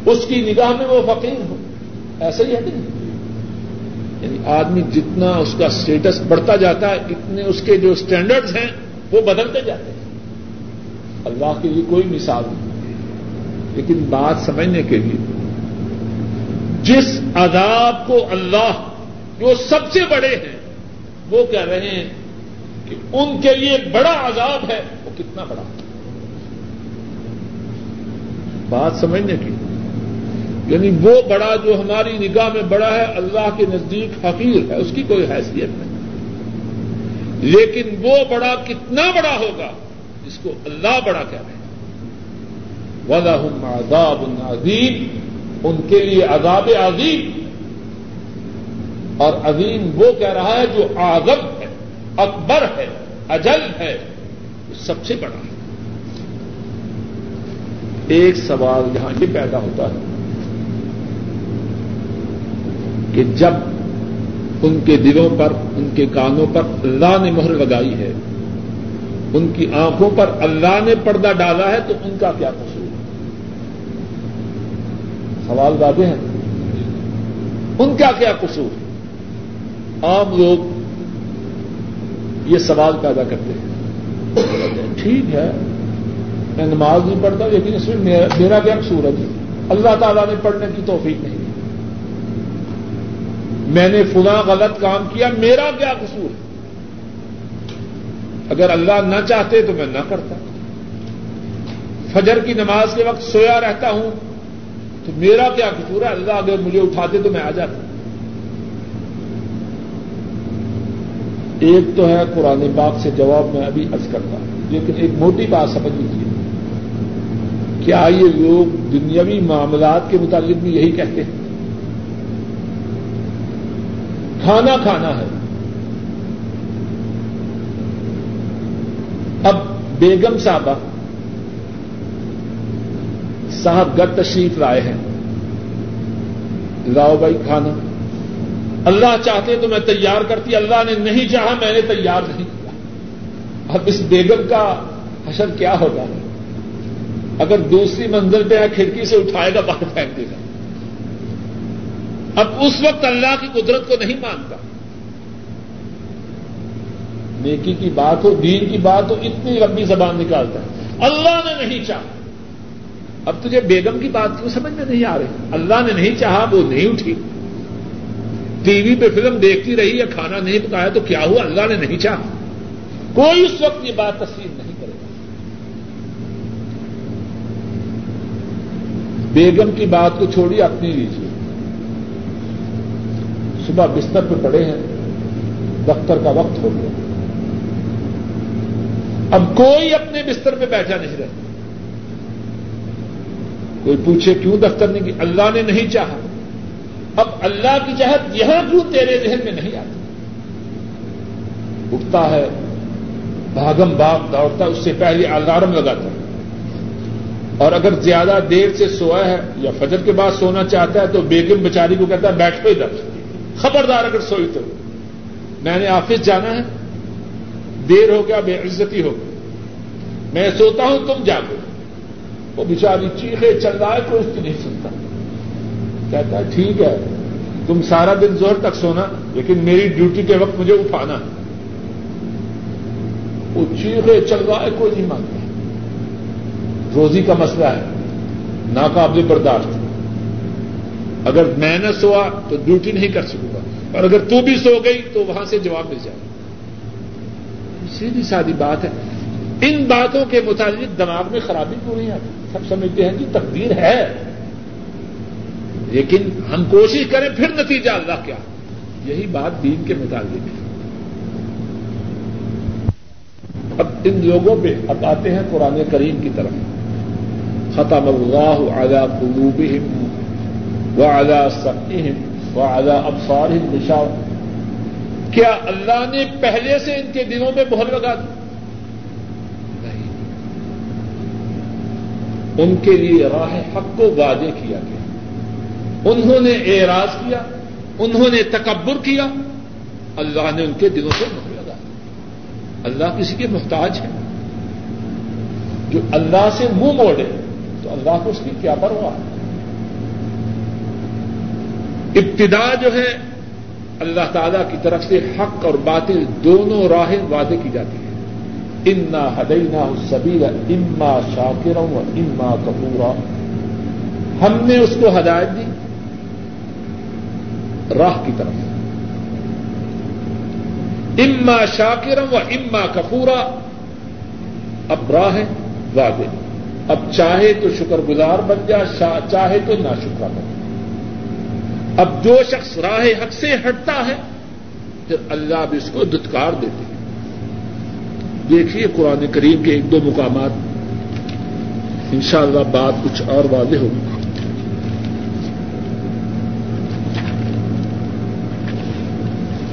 اس کی نگاہ میں وہ فقیر ہو۔ ایسا ہی ہے کہ نہیں؟ یعنی آدمی جتنا اس کا اسٹیٹس بڑھتا جاتا ہے، اتنے اس کے جو اسٹینڈرڈز ہیں، وہ بدلتے جاتے ہیں۔ اللہ کے لیے کوئی مثال نہیں۔ لیکن بات سمجھنے کے لیے، جس عذاب کو اللہ، جو سب سے بڑے ہیں، وہ کہہ رہے ہیں کہ ان کے لیے بڑا عذاب ہے، وہ کتنا بڑا۔ بات سمجھنے کی یعنی وہ بڑا جو ہماری نگاہ میں بڑا ہے، اللہ کے نزدیک حقیر ہے، اس کی کوئی حیثیت نہیں۔ لیکن وہ بڑا کتنا بڑا ہوگا جس کو اللہ بڑا کہہ رہے ہیں۔ وضاحم عذاب عظیم ان کے لیے عذاب عظیم۔ اور عظیم وہ کہہ رہا ہے جو آزم ہے، اکبر ہے، اجل ہے سب سے بڑا ہے۔ ایک سوال یہاں یہ پیدا ہوتا ہے۔ کہ جب ان کے دلوں پر، ان کے کانوں پر اللہ نے مہر لگائی ہے، ان کی آنکھوں پر اللہ نے پردہ ڈالا ہے، تو ان کا کیا قصور؟ سوال باتیں ہیں ان کا کیا قصور؟ عام لوگ یہ سوال پیدا کرتے ہیں۔ ٹھیک ہے، میں نماز نہیں پڑھتا، لیکن اس میں میرا کیا قصور ہے جی؟ اللہ تعالیٰ نے پڑھنے کی توفیق نہیں۔ میں نے فلاں غلط کام کیا، میرا کیا قصور؟ ہے اگر اللہ نہ چاہتے تو میں نہ کرتا۔ فجر کی نماز کے وقت سویا رہتا ہوں تو میرا کیا قصور ہے؟ اللہ اگر مجھے اٹھاتے تو میں آ جاتا۔ ایک تو ہے قرآن پاک سے جواب میں ابھی ارض کرتا ہوں، لیکن ایک موٹی بات سمجھ لیجیے کیا یہ لوگ دنیاوی معاملات کے متعلق بھی یہی کہتے ہیں؟ کھانا کھانا ہے۔ اب بیگم صاحبہ صاحب گھر تشریف لائے ہیں۔ لاؤ بھائی کھانا۔ اللہ چاہتے تو میں تیار کرتی، اللہ نے نہیں چاہا، میں نے تیار نہیں کیا۔ اب اس بیگم کا حشر کیا ہوگا؟ اگر دوسری منزل پہ ہے، کھڑکی سے اٹھائے گا، باہر پھینک دے گا۔ اب اس وقت اللہ کی قدرت کو نہیں مانتا۔ نیکی کی بات ہو، دین کی بات ہو، اتنی لمبی زبان نکالتا ہے۔ اللہ نے نہیں چاہا۔ اب تجھے بیگم کی بات کیوں سمجھ میں نہیں آ رہی؟ اللہ نے نہیں چاہا، وہ نہیں اٹھی۔ ٹی وی پہ فلم دیکھتی رہی یا کھانا نہیں پکایا تو کیا ہوا؟ اللہ نے نہیں چاہا۔ کوئی اس وقت یہ بات تسلیم نہیں کرے گا۔ بیگم کی بات کو چھوڑی، اپنی لیجیے۔ صبح بستر پہ پڑے ہیں، دفتر کا وقت ہو گیا۔ اب کوئی اپنے بستر پہ بیٹھا نہیں رہتا۔ کوئی پوچھے کیوں دفتر نہیں کی اللہ نے نہیں چاہا۔ اب اللہ کی جہت یہاں کیوں تیرے ذہن میں نہیں آتی؟ اٹھتا ہے، بھاگم بھاگ دوڑتا اس سے پہلے الارم لگاتا ہے۔ اور اگر زیادہ دیر سے سویا ہے یا فجر کے بعد سونا چاہتا ہے تو بیگم بچاری کو کہتا ہے، بیٹھ پہ ادھر۔ خبردار اگر سوئی تو۔ میں نے آفس جانا ہے۔ دیر ہو گیا، بے عزتی ہو گئی۔ میں سوتا ہوں، تم جاگو۔ وہ بیچاری چیخے، چل رہا ہے، کوئی اس کی نہیں سنتا۔ کہتا ہے، ٹھیک ہے۔ تم سارا دن زور تک سونا، لیکن میری ڈیوٹی کے وقت مجھے اٹھانا۔ ہے وہ چیخے، چل رہا ہے، کوئی نہیں مانتا۔ روزی کا مسئلہ ہے۔ ناقابل برداشت۔ اگر میں نہ سوا تو ڈیوٹی نہیں کر سکوں گا۔ اور اگر تو بھی سو گئی تو وہاں سے جواب مل جائے۔ سیدھی سادی بات ہے۔ ان باتوں کے متعلق دماغ میں خرابی کیوں نہیں آتی؟ سب سمجھتے ہیں کہ تقدیر ہے۔ لیکن ہم کوشش کریں پھر نتیجہ اللہ کیا یہی بات دین کے متعلق ہے۔ اب ان لوگوں پہ اب آتے ہیں قرآن کریم کی طرف۔ ختم اللہ اعلیٰ قلوبہم وعلی سمعہم وعلی ابصارہم نشاء کیا اللہ نے پہلے سے ان کے دنوں میں بہت لگا دی؟ نہیں۔ ان کے لیے راہ حق کو واضح کیا گیا۔ انہوں نے اعراض کیا، انہوں نے تکبر کیا۔ اللہ نے ان کے دلوں سے مہر لگا اللہ کسی کے محتاج ہے جو اللہ سے منہ موڑے تو اللہ کو اس کی کیا پرواہ ابتدا جو ہے، اللہ تعالی کی طرف سے حق اور باطل دونوں راہیں وعدے کی جاتی ہیں۔ انا ہدینا سبیر اما شاکر اما کپورا ہم نے اس کو ہدایت دی راہ کی طرف۔ اما شاکرم و اما کپورا اب راہ ہے اب چاہے تو شکر گزار بن جا چاہے تو ناشکرا بن جا۔ اب جو شخص راہ حق سے ہٹتا ہے، پھر اللہ بھی اس کو دتکار دیتے ہیں۔ دیکھیے قرآن کریم کے ایک دو مقامات۔ انشاءاللہ بات کچھ اور واضح ہوگی۔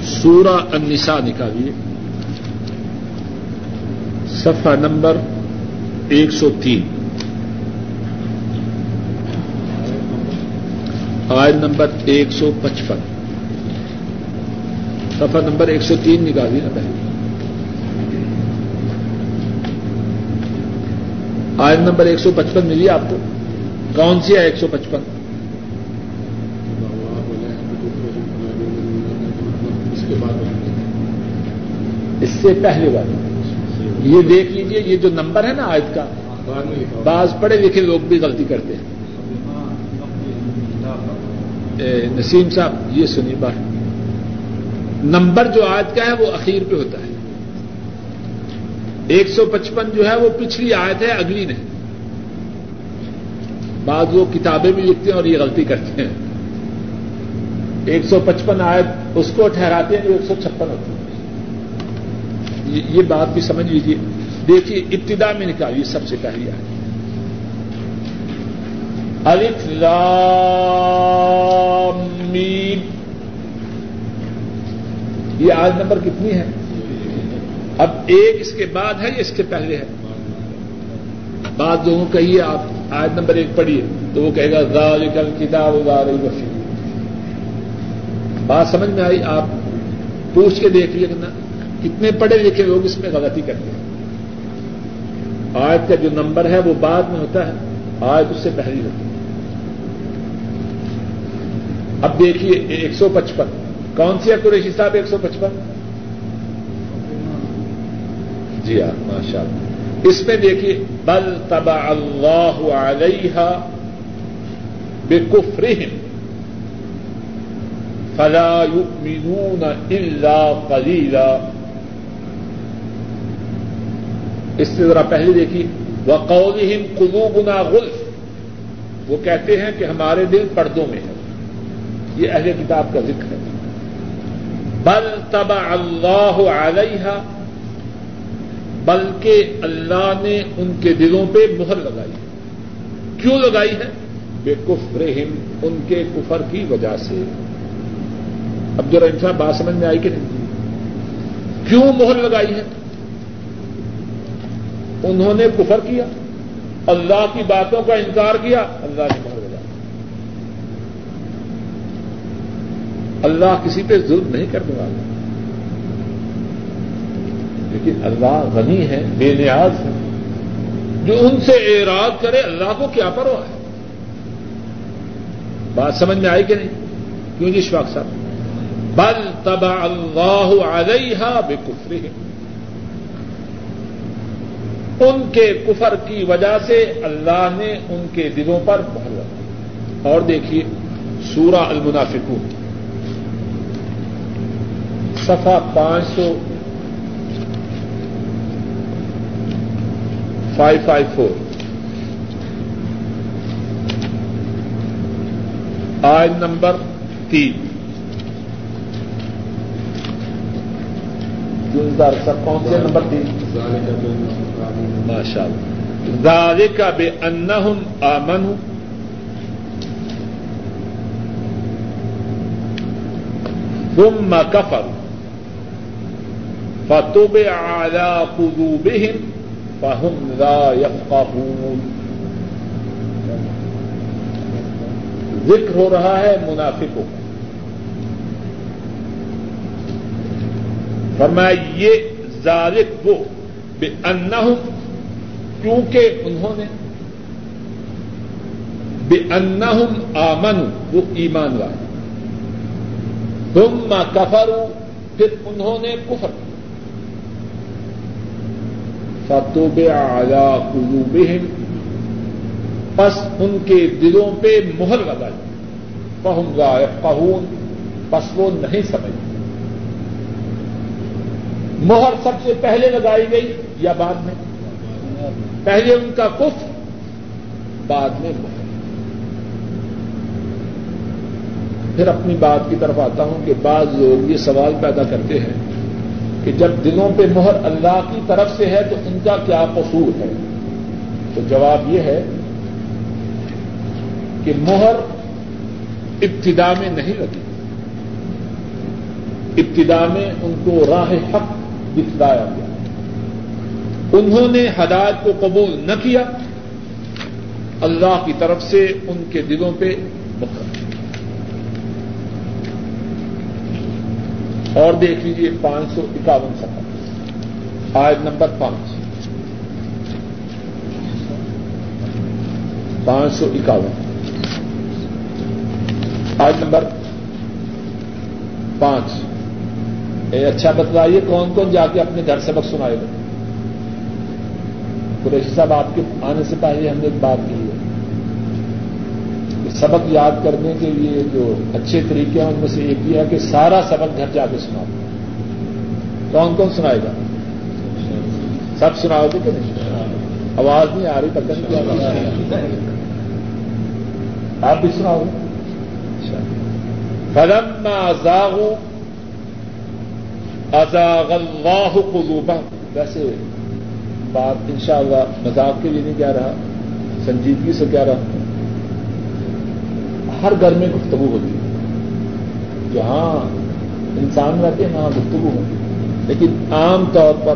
سورہ النساء نکالیے۔ صفحہ نمبر ایک سو تین۔ آئل نمبر ایک سو پچپن۔ صفحہ نمبر ایک سو تین نکالیے نا پہلے آئل نمبر ایک سو پچپن ملی آپ کو؟ کون سی ہے ایک سو پچپن؟ اس سے پہلے والی۔ یہ دیکھ لیجیے، یہ جو نمبر ہے نا آیت کا، بعض پڑھے لکھے لوگ بھی غلطی کرتے ہیں۔ نسیم صاحب، یہ سنی بات۔ نمبر جو آیت کا ہے، وہ اخیر پہ ہوتا ہے۔ ایک سو پچپن جو ہے، وہ پچھلی آیت ہے، اگلی نہیں۔ بعض وہ کتابیں بھی لکھتے ہیں اور یہ غلطی کرتے ہیں۔ ایک سو پچپن آیت، اس کو ٹھہراتے ہیں جو ایک سو چھپن ہوتی ہے۔ یہ بات بھی سمجھ لیجیے دیکھیے، ابتدا میں نکالیے سب سے پہلی آیت۔ الف لام میم یہ آج نمبر کتنی ہے؟ اب ایک اس کے بعد ہے یا اس کے پہلے ہے؟ بعد لوگوں کہیے آپ آج نمبر ایک پڑھیے تو وہ کہے گا ذالک الکتاب لا ریب بات سمجھ میں آئی؟ آپ پوچھ کے دیکھ لیے نا، کتنے پڑھے لکھے لوگ اس میں غلطی کرتے ہیں۔ آج کا جو نمبر ہے وہ بعد میں ہوتا ہے آج اس سے پہلی ہوتی ہے۔ اب دیکھیے، ایک سو پچپن۔ کون سی ہے قریشی صاحب ایک سو پچپن؟ جی ہاں ماشاء اللہ۔ اس میں دیکھیے، بل تبا اللہ علیہ بے کفرہم فلا يؤمنون الا قليلا اس سے ذرا پہلے دیکھیے، وقولہم قلوبنا غلف۔ وہ کہتے ہیں کہ ہمارے دل پردوں میں ہے۔ یہ اہل کتاب کا ذکر ہے۔ بل تبا اللہ علیہ بلکہ اللہ نے ان کے دلوں پہ مہر لگائی۔ ہے کیوں لگائی ہے؟ بے کفرہم، ان کے کفر کی وجہ سے۔ اب جو رنسا بات سمجھ میں آئی کہ نہیں؟ کیوں مہر لگائی ہے؟ انہوں نے کفر کیا، اللہ کی باتوں کا انکار کیا، اللہ نے مہر لگائی اللہ کسی پہ ظلم نہیں کرنے والا۔ لیکن اللہ غنی ہے، بے نیاز ہے۔ جو ان سے اعراض کرے، اللہ کو کیا پرواہ ہے؟ بات سمجھ میں آئی کہ نہیں؟ کیوں جی شفاق صاحب؟ بل تبا اللہ علیہ بے کفری ان کے کفر کی وجہ سے اللہ نے ان کے دلوں پر مہر اور دیکھیے، سورہ المنافقون۔ صفحہ پانچ سو فائیو فائیو فور آئن نمبر تین. سر، کون سے نمبر تین؟ ماشاء اللہ ذالک بے انہم آمن ثم کفر فتوب على قلوبهم فهم لا يفقهون۔ ذکر ہو رہا ہے منافقوں کا۔ فرمایا، یہ ذالک وہ بے انہم کیونکہ انہوں نے بے انہم آمن وہ ایمان والے تم کفر پھر انہوں نے کفر فتوب آیا قلوبہم، پس ان کے دلوں پہ مہر لگائی۔ پہم گا پہون پس وہ نہیں سمجھ مہر سب سے پہلے لگائی گئی یا بعد میں؟ پہلے ان کا کف بعد میں مہر۔ پھر اپنی بات کی طرف آتا ہوں کہ بعض لوگ یہ سوال پیدا کرتے ہیں کہ جب دلوں پہ مہر اللہ کی طرف سے ہے تو ان کا کیا قصور ہے؟ تو جواب یہ ہے کہ مہر ابتدا میں نہیں لگی۔ ابتدا میں ان کو راہ حق دکھلایا گیا۔ انہوں نے ہدایت کو قبول نہ کیا۔ اللہ کی طرف سے ان کے دلوں پہ مہر۔ اور دیکھ لیجیے پانچ سو اکاون سفر۔ آج نمبر پانچ۔ پانچ سو اکاون۔ آج نمبر پانچ۔ اچھا بتلائیے کون کون جا کے اپنے گھر سبق سنائے گا قریشی صاحب آپ کے آنے سے پہلے ہم نے ایک بات کی سبق یاد کرنے کے لیے جو اچھے طریقے ہیں، ان میں سے ایک یہ ہے کہ سارا سبق گھر جا کے سنا کون کون سنائے گا؟ سب سناؤ گے کہ نہیں؟ آواز نہیں آ رہی، پتہ نہیں کیا آپ بھی سناؤ۔ فلم ازاغ ازاغ اللہ قلوبا ویسے بات انشاءاللہ مذاق کے لیے نہیں کہہ رہا، سنجیدگی سے کہہ رہا۔ ہر گھر میں گفتگو ہوتی ہے۔ جہاں انسان رہتے ہیں، وہاں گفتگو ہوتی ہے۔ لیکن عام طور پر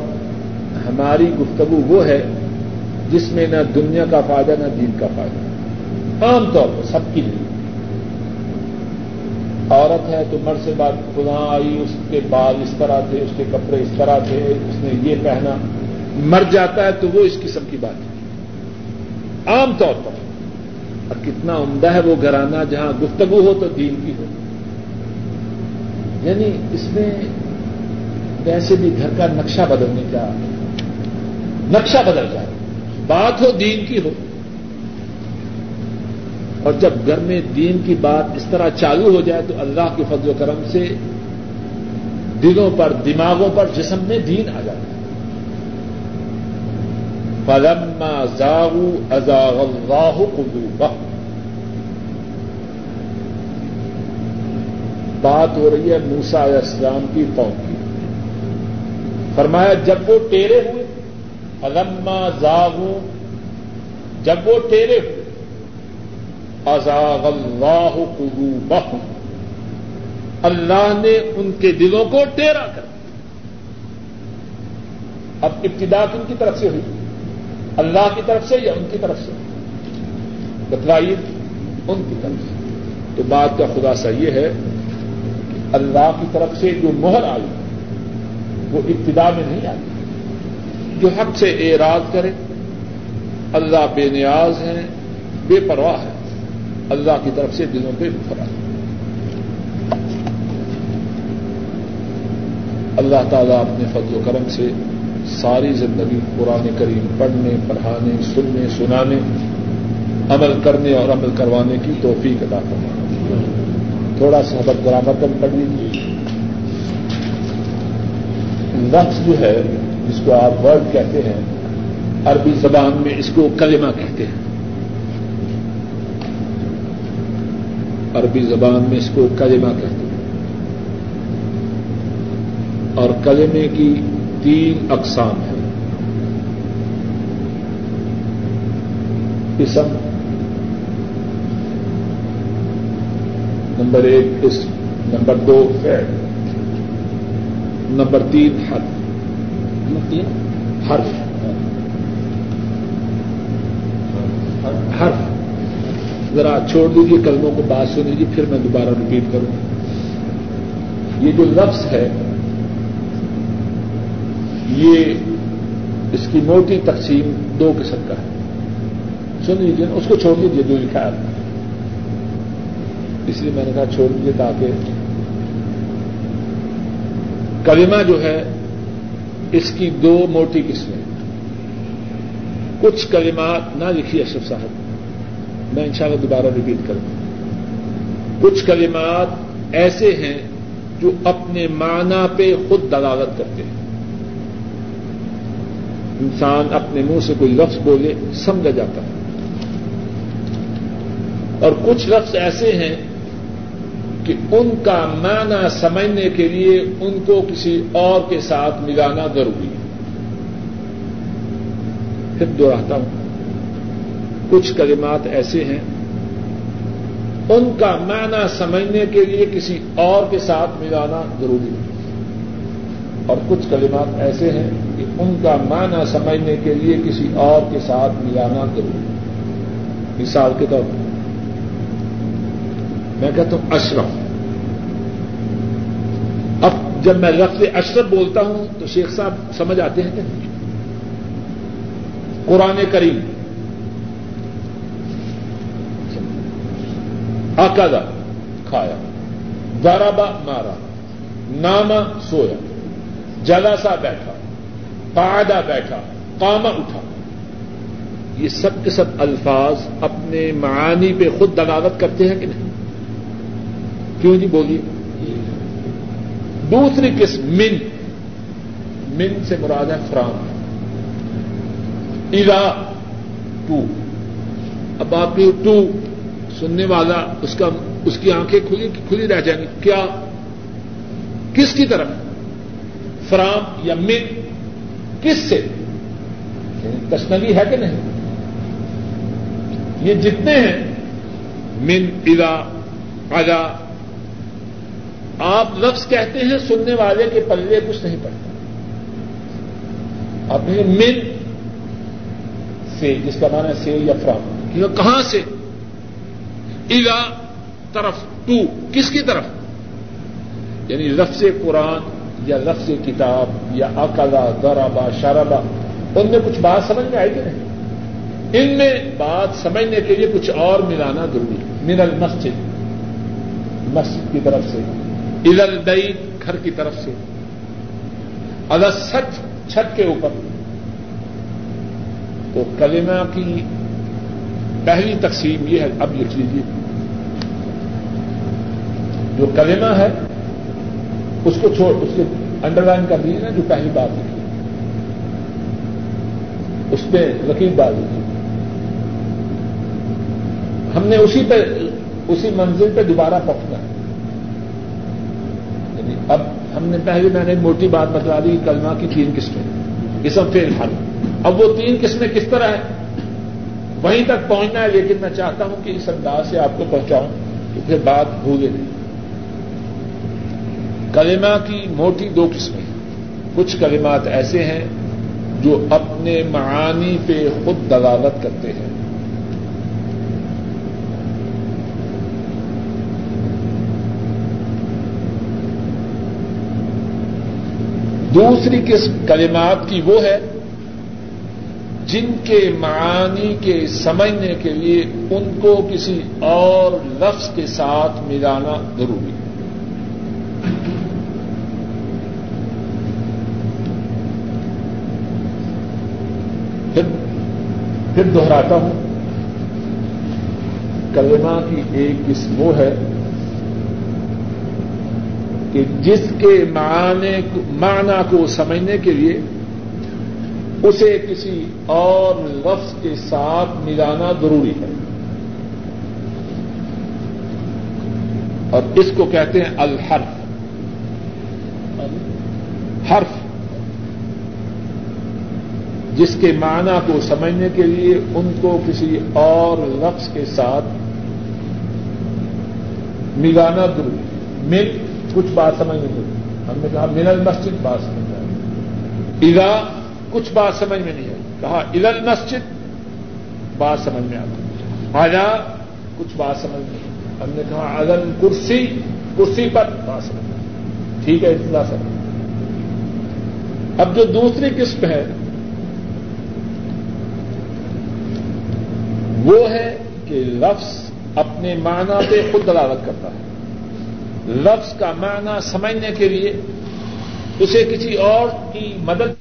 ہماری گفتگو وہ ہے جس میں نہ دنیا کا فائدہ، نہ دین کا فائدہ۔ عام طور پر سب کے لیے۔ عورت ہے تو مرد سے بات خدا آئی، اس کے بال اس طرح تھے، اس کے کپڑے اس طرح تھے، اس نے یہ پہنا۔ مر جاتا ہے تو وہ اس قسم کی بات ہے۔ عام طور پر۔ اور کتنا عمدہ ہے وہ گھرانہ جہاں گفتگو ہو تو دین کی ہو۔ یعنی اس میں ویسے بھی گھر کا نقشہ بدلنے کا، نقشہ بدل جائے۔ بات ہو دین کی ہو۔ اور جب گھر میں دین کی بات اس طرح چالو ہو جائے تو اللہ کے فضل و کرم سے دلوں پر، دماغوں پر جسم میں دین آ جاتا ہے۔ فلما زاغوا ازاغ اللہ قلوبهم. بات ہو رہی ہے موسا علیہ السلام کی قوم کی۔ فرمایا، جب وہ ٹیرے ہوئے، فلما زاغوا، جب وہ ٹیرے ہوئے ازاغ اللہ قلوبهم۔ اللہ نے ان کے دلوں کو ٹیرا کر اب ابتدا کن کی طرف سے ہوئی۔ اللہ کی طرف سے یا ان کی طرف سے؟ بتلائیے، ان کی طرف سے۔ تو بات کا خلاصہ یہ ہے کہ اللہ کی طرف سے جو مہر آئی، وہ ابتدا میں نہیں آئی۔ جو حق سے اعراض کرے، اللہ بے نیاز ہیں، بے پرواہ ہے اللہ کی طرف سے دلوں پہ بھرا اللہ تعالیٰ اپنے فضل و کرم سے ساری زندگی قرآن کریم پڑھنے، پڑھانے، سننے، سنانے، عمل کرنے اور عمل کروانے کی توفیق ادا کرنا تھوڑا سا حبت گرامر کم پڑھ لیجیے لفظ جو ہے، جس کو آپ ورڈ کہتے ہیں، عربی زبان میں اس کو کلمہ کہتے ہیں۔ عربی زبان میں اس کو کلمہ کہتے ہیں۔ اور کلمے کی تین اقسام ہیں۔ قسم نمبر ایک اس نمبر دو فیڈ نمبر تین حرف۔ نمبر تین؟ حرف۔ حرف۔ ذرا چھوڑ دیجیے کلموں کو بات سن لیجیے پھر میں دوبارہ رپیٹ کروں۔ یہ جو لفظ ہے یہ اس کی موٹی تقسیم دو قسم کا ہے۔ سن لیجیے اس کو چھوڑ دیجیے جو لکھا ہے۔ اس لیے میں نے کہا چھوڑ دیجیے تاکہ کلمہ جو ہے، اس کی دو موٹی قسمیں۔ کچھ کلمات نہ لکھی اشرف صاحب، میں انشاءاللہ دوبارہ ریپیٹ کروں۔ کچھ کلمات ایسے ہیں جو اپنے معنی پہ خود دلالت کرتے ہیں۔ انسان اپنے منہ سے کوئی لفظ بولے، سمجھا جاتا ہے۔ اور کچھ لفظ ایسے ہیں کہ ان کا معنی سمجھنے کے لیے ان کو کسی اور کے ساتھ ملانا ضروری ہے۔ پھر دوہراتا ہوں۔ کچھ کلمات ایسے ہیں، ان کا معنی سمجھنے کے لیے کسی اور کے ساتھ ملانا ضروری ہے۔ اور کچھ کلمات ایسے ہیں کہ ان کا معنی سمجھنے کے لیے کسی اور کے ساتھ ملانا ضروری مثال کے طور پر۔ میں کہتا ہوں اشرف۔ اب جب میں لفظ اشرف بولتا ہوں تو شیخ صاحب سمجھ آتے ہیں کہ قرآن کریم۔ اکدا کھایا۔ دارابا مارا۔ ناما سویا۔ جلاسا بیٹھا پادا بیٹھا کاما اٹھا۔ یہ سب کے سب الفاظ اپنے معانی پہ خود دلاوت کرتے ہیں کہ نہیں؟ کیوں جی بولیے؟ دوسری قسم، من۔ من سے مراد ہے فرام۔ الا ٹو اب آپ کی ٹو سننے والا اس کا، اس کی آنکھیں کھلی کھلی رہ جائیں گی۔ کیا؟ کس کی طرف؟ فرام یا من کس سے؟ یعنی تشنوی ہے کہ نہیں؟ یہ جتنے ہیں، من ادا ادا آپ لفظ کہتے ہیں، سننے والے کے پلے کچھ نہیں پڑتا۔ آپ من سے، جس کا معنی سے یا فرام۔ کہاں سے؟ الا طرف ٹو کس کی طرف؟ یعنی لفظ قرآن یا لفظ کتاب یا اکلا درابا شارابا ان میں کچھ بات سمجھ میں آئے گی نہیں؟ ان میں بات سمجھنے کے لیے کچھ اور ملانا ضروری من المسجد، مسجد کی طرف سے ال البعید گھر کی طرف سے۔ اگر سچ، چھت کے اوپر۔ تو کلمہ کی پہلی تقسیم یہ ہے، اب لکھ لیجیے جو کلمہ ہے اس کو چھوڑ، اس کے انڈر لائن کر دیجیے نا جو پہلی بات لکھی اس پہ رقیب بات لکھی ہم نے اسی پہ، اسی منزل پہ دوبارہ پہنچنا ہے یعنی اب ہم نے پہلے میں نے موٹی بات بتلا دی، کلمہ کی تین قسمیں۔ قسم فیل حل۔ اب وہ تین قسمیں کس طرح ہیں؟ وہیں تک پہنچنا ہے، لیکن میں چاہتا ہوں کہ اس انداز سے آپ کو پہنچاؤں، تو پھر بات بھولے نہیں کلمہ کی موٹی دو قسمیں کچھ کلمات ایسے ہیں جو اپنے معانی پہ خود دلالت کرتے ہیں۔ دوسری قسم کلمات کی وہ ہے جن کے معانی کے سمجھنے کے لیے ان کو کسی اور لفظ کے ساتھ ملانا ضروری ہے پھر پھر دوہراتا ہوں۔ کلمہ کی ایک قسم وہ ہے کہ جس کے معنی کو سمجھنے کے لیے اسے کسی اور لفظ کے ساتھ ملانا ضروری ہے۔ اور اس کو کہتے ہیں الحرف۔ حرف جس کے معنی کو سمجھنے کے لیے ان کو کسی اور لفظ کے ساتھ ملانا ضروری مل کچھ بات سمجھ میں نہیں ہم نے کہا من المسجد بات سمجھ میں آئی ادا کچھ بات سمجھ میں نہیں آئی۔ کہا ال المسجد بات سمجھ میں آتی آیا کچھ بات سمجھ میں ہم نے کہا علم کرسی کرسی پر بات سمجھ میں ٹھیک ہے اتنا سمجھ اب جو دوسری قسم ہے وہ ہے کہ لفظ اپنے معنی پہ خود دلالت کرتا ہے۔ لفظ کا معنی سمجھنے کے لیے اسے کسی اور کی مدد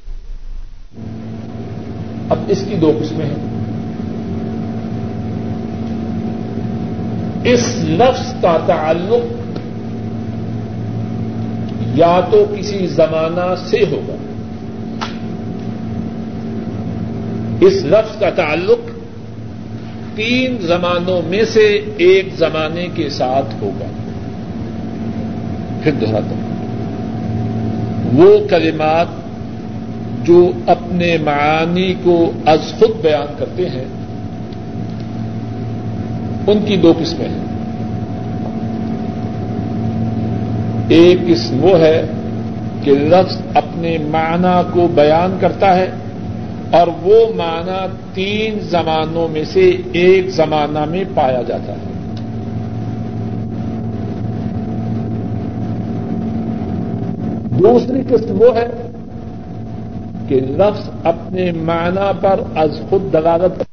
اب اس کی دو قسمیں ہیں۔ اس لفظ کا تعلق یا تو کسی زمانہ سے ہوگا۔ اس لفظ کا تعلق تین زمانوں میں سے ایک زمانے کے ساتھ ہوگا۔ پھر دہراتا ہوں وہ کلمات جو اپنے معانی کو از خود بیان کرتے ہیں، ان کی دو قسمیں ہیں۔ ایک قسم وہ ہے کہ لفظ اپنے معنی کو بیان کرتا ہے اور وہ معنی تین زمانوں میں سے ایک زمانہ میں پایا جاتا ہے۔ دوسری قسم وہ ہے کہ لفظ اپنے معنی پر از خود دلالت